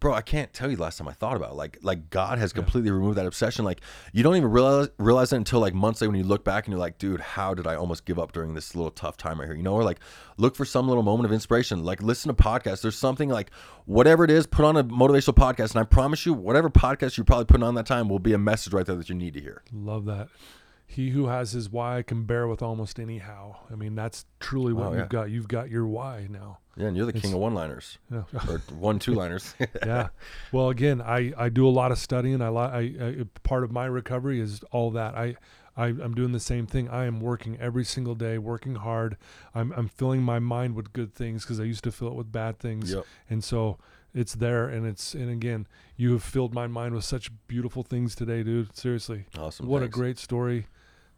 Bro, I can't tell you the last time I thought about it. like like God has completely removed that obsession. Like you don't even realize realize it until like months later when you look back and you're like, dude, how did I almost give up during this little tough time right here? You know, or like look for some little moment of inspiration. Like listen to podcasts. There's something like whatever it is, put on a motivational podcast, and I promise you, whatever podcast you're probably putting on that time will be a message right there that you need to hear. Love that. He who has his why can bear with almost any how. I mean, that's truly what Oh, you've got. You've got your why now. Yeah, and you're the king of one-liners Yeah. or one two-liners. yeah. Well, again, I, I do a lot of studying. I, I, I part of my recovery is all that. I, I I'm doing the same thing. I am working every single day, working hard. I'm I'm filling my mind with good things because I used to fill it with bad things. Yep. And so it's there, and it's and again, you have filled my mind with such beautiful things today, dude. Seriously, Awesome. what thanks. a great story.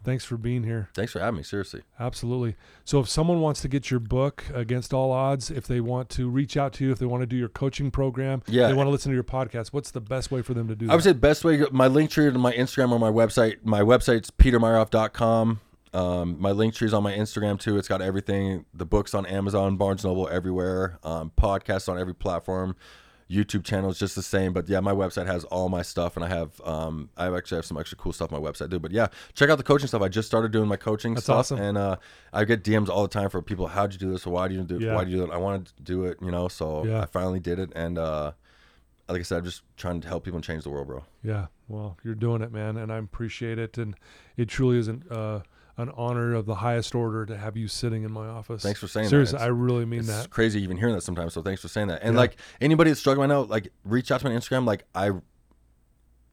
Thanks for being here. Thanks for having me. Seriously. Absolutely. So if someone wants to get your book against all odds, if they want to reach out to you, if they want to do your coaching program, Yeah. they want to listen to your podcast, what's the best way for them to do that? I would say the best way, my link tree to my Instagram or my website. My website's petermeyerhoff.com. Um, my link tree is on my Instagram too. It's got everything. The book's on Amazon, Barnes Noble, everywhere. Um, podcasts on every platform. YouTube channel is just the same, but yeah, my website has all my stuff, and I have um, I actually have some extra cool stuff on my website too. But yeah, check out the coaching stuff. I just started doing my coaching That's stuff, awesome. and uh, I get DMs all the time for people. How'd you do this? Why do you do it? Yeah. Why do you do it? I wanted to do it, you know. So Yeah. I finally did it, and uh, like I said, I'm just trying to help people and change the world, bro. Yeah. Well, you're doing it, man, and I appreciate it. And it truly isn't. uh, an honor of the highest order to have you sitting in my office. Thanks for saying that. Seriously, I really mean that. it's that. crazy even hearing that sometimes. So thanks for saying that. And Yeah. like anybody that's struggling right now, like reach out to me on Instagram. Like I,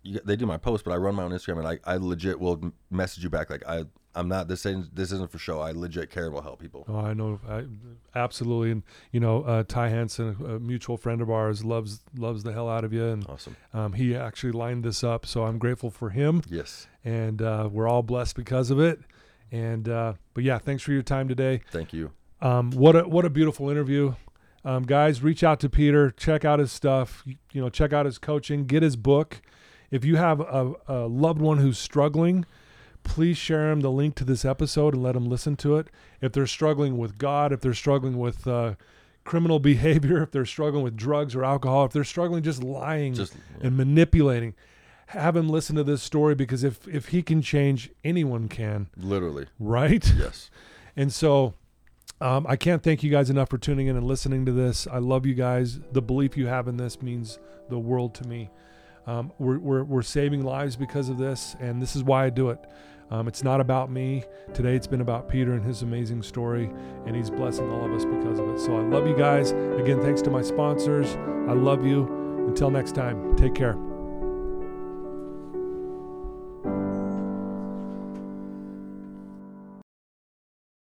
you, they do my post, but I run my own Instagram, and I, I legit will message you back. Like I, I'm not this isn't this isn't for show. I legit care will help people. Oh, I know, I, absolutely, and you know, uh, Ty Hansen, a mutual friend of ours, loves loves the hell out of you, and Awesome. um, he actually lined this up, so I'm grateful for him. Yes. and uh, we're all blessed because of it. And uh, but yeah, thanks for your time today. Thank you. Um, what a what a beautiful interview, um, guys. Reach out to Peter, check out his stuff. You, you know, check out his coaching, get his book. If you have a, a loved one who's struggling, please share him the link to this episode and let them listen to it. If they're struggling with God, if they're struggling with uh, criminal behavior, if they're struggling with drugs or alcohol, if they're struggling just lying Just yeah. and manipulating, have him listen to this story because if if he can change, anyone can, literally. right? Yes. And so um, I can't thank you guys enough for tuning in and listening to this. I love you guys. The belief you have in this means the world to me. Um, we're, we're, we're saving lives because of this, and this is why I do it. Um, it's not about me. Today it's been about Peter and his amazing story, and he's blessing all of us because of it. So I love you guys. Again, thanks to my sponsors. I love you. Until next time, take care.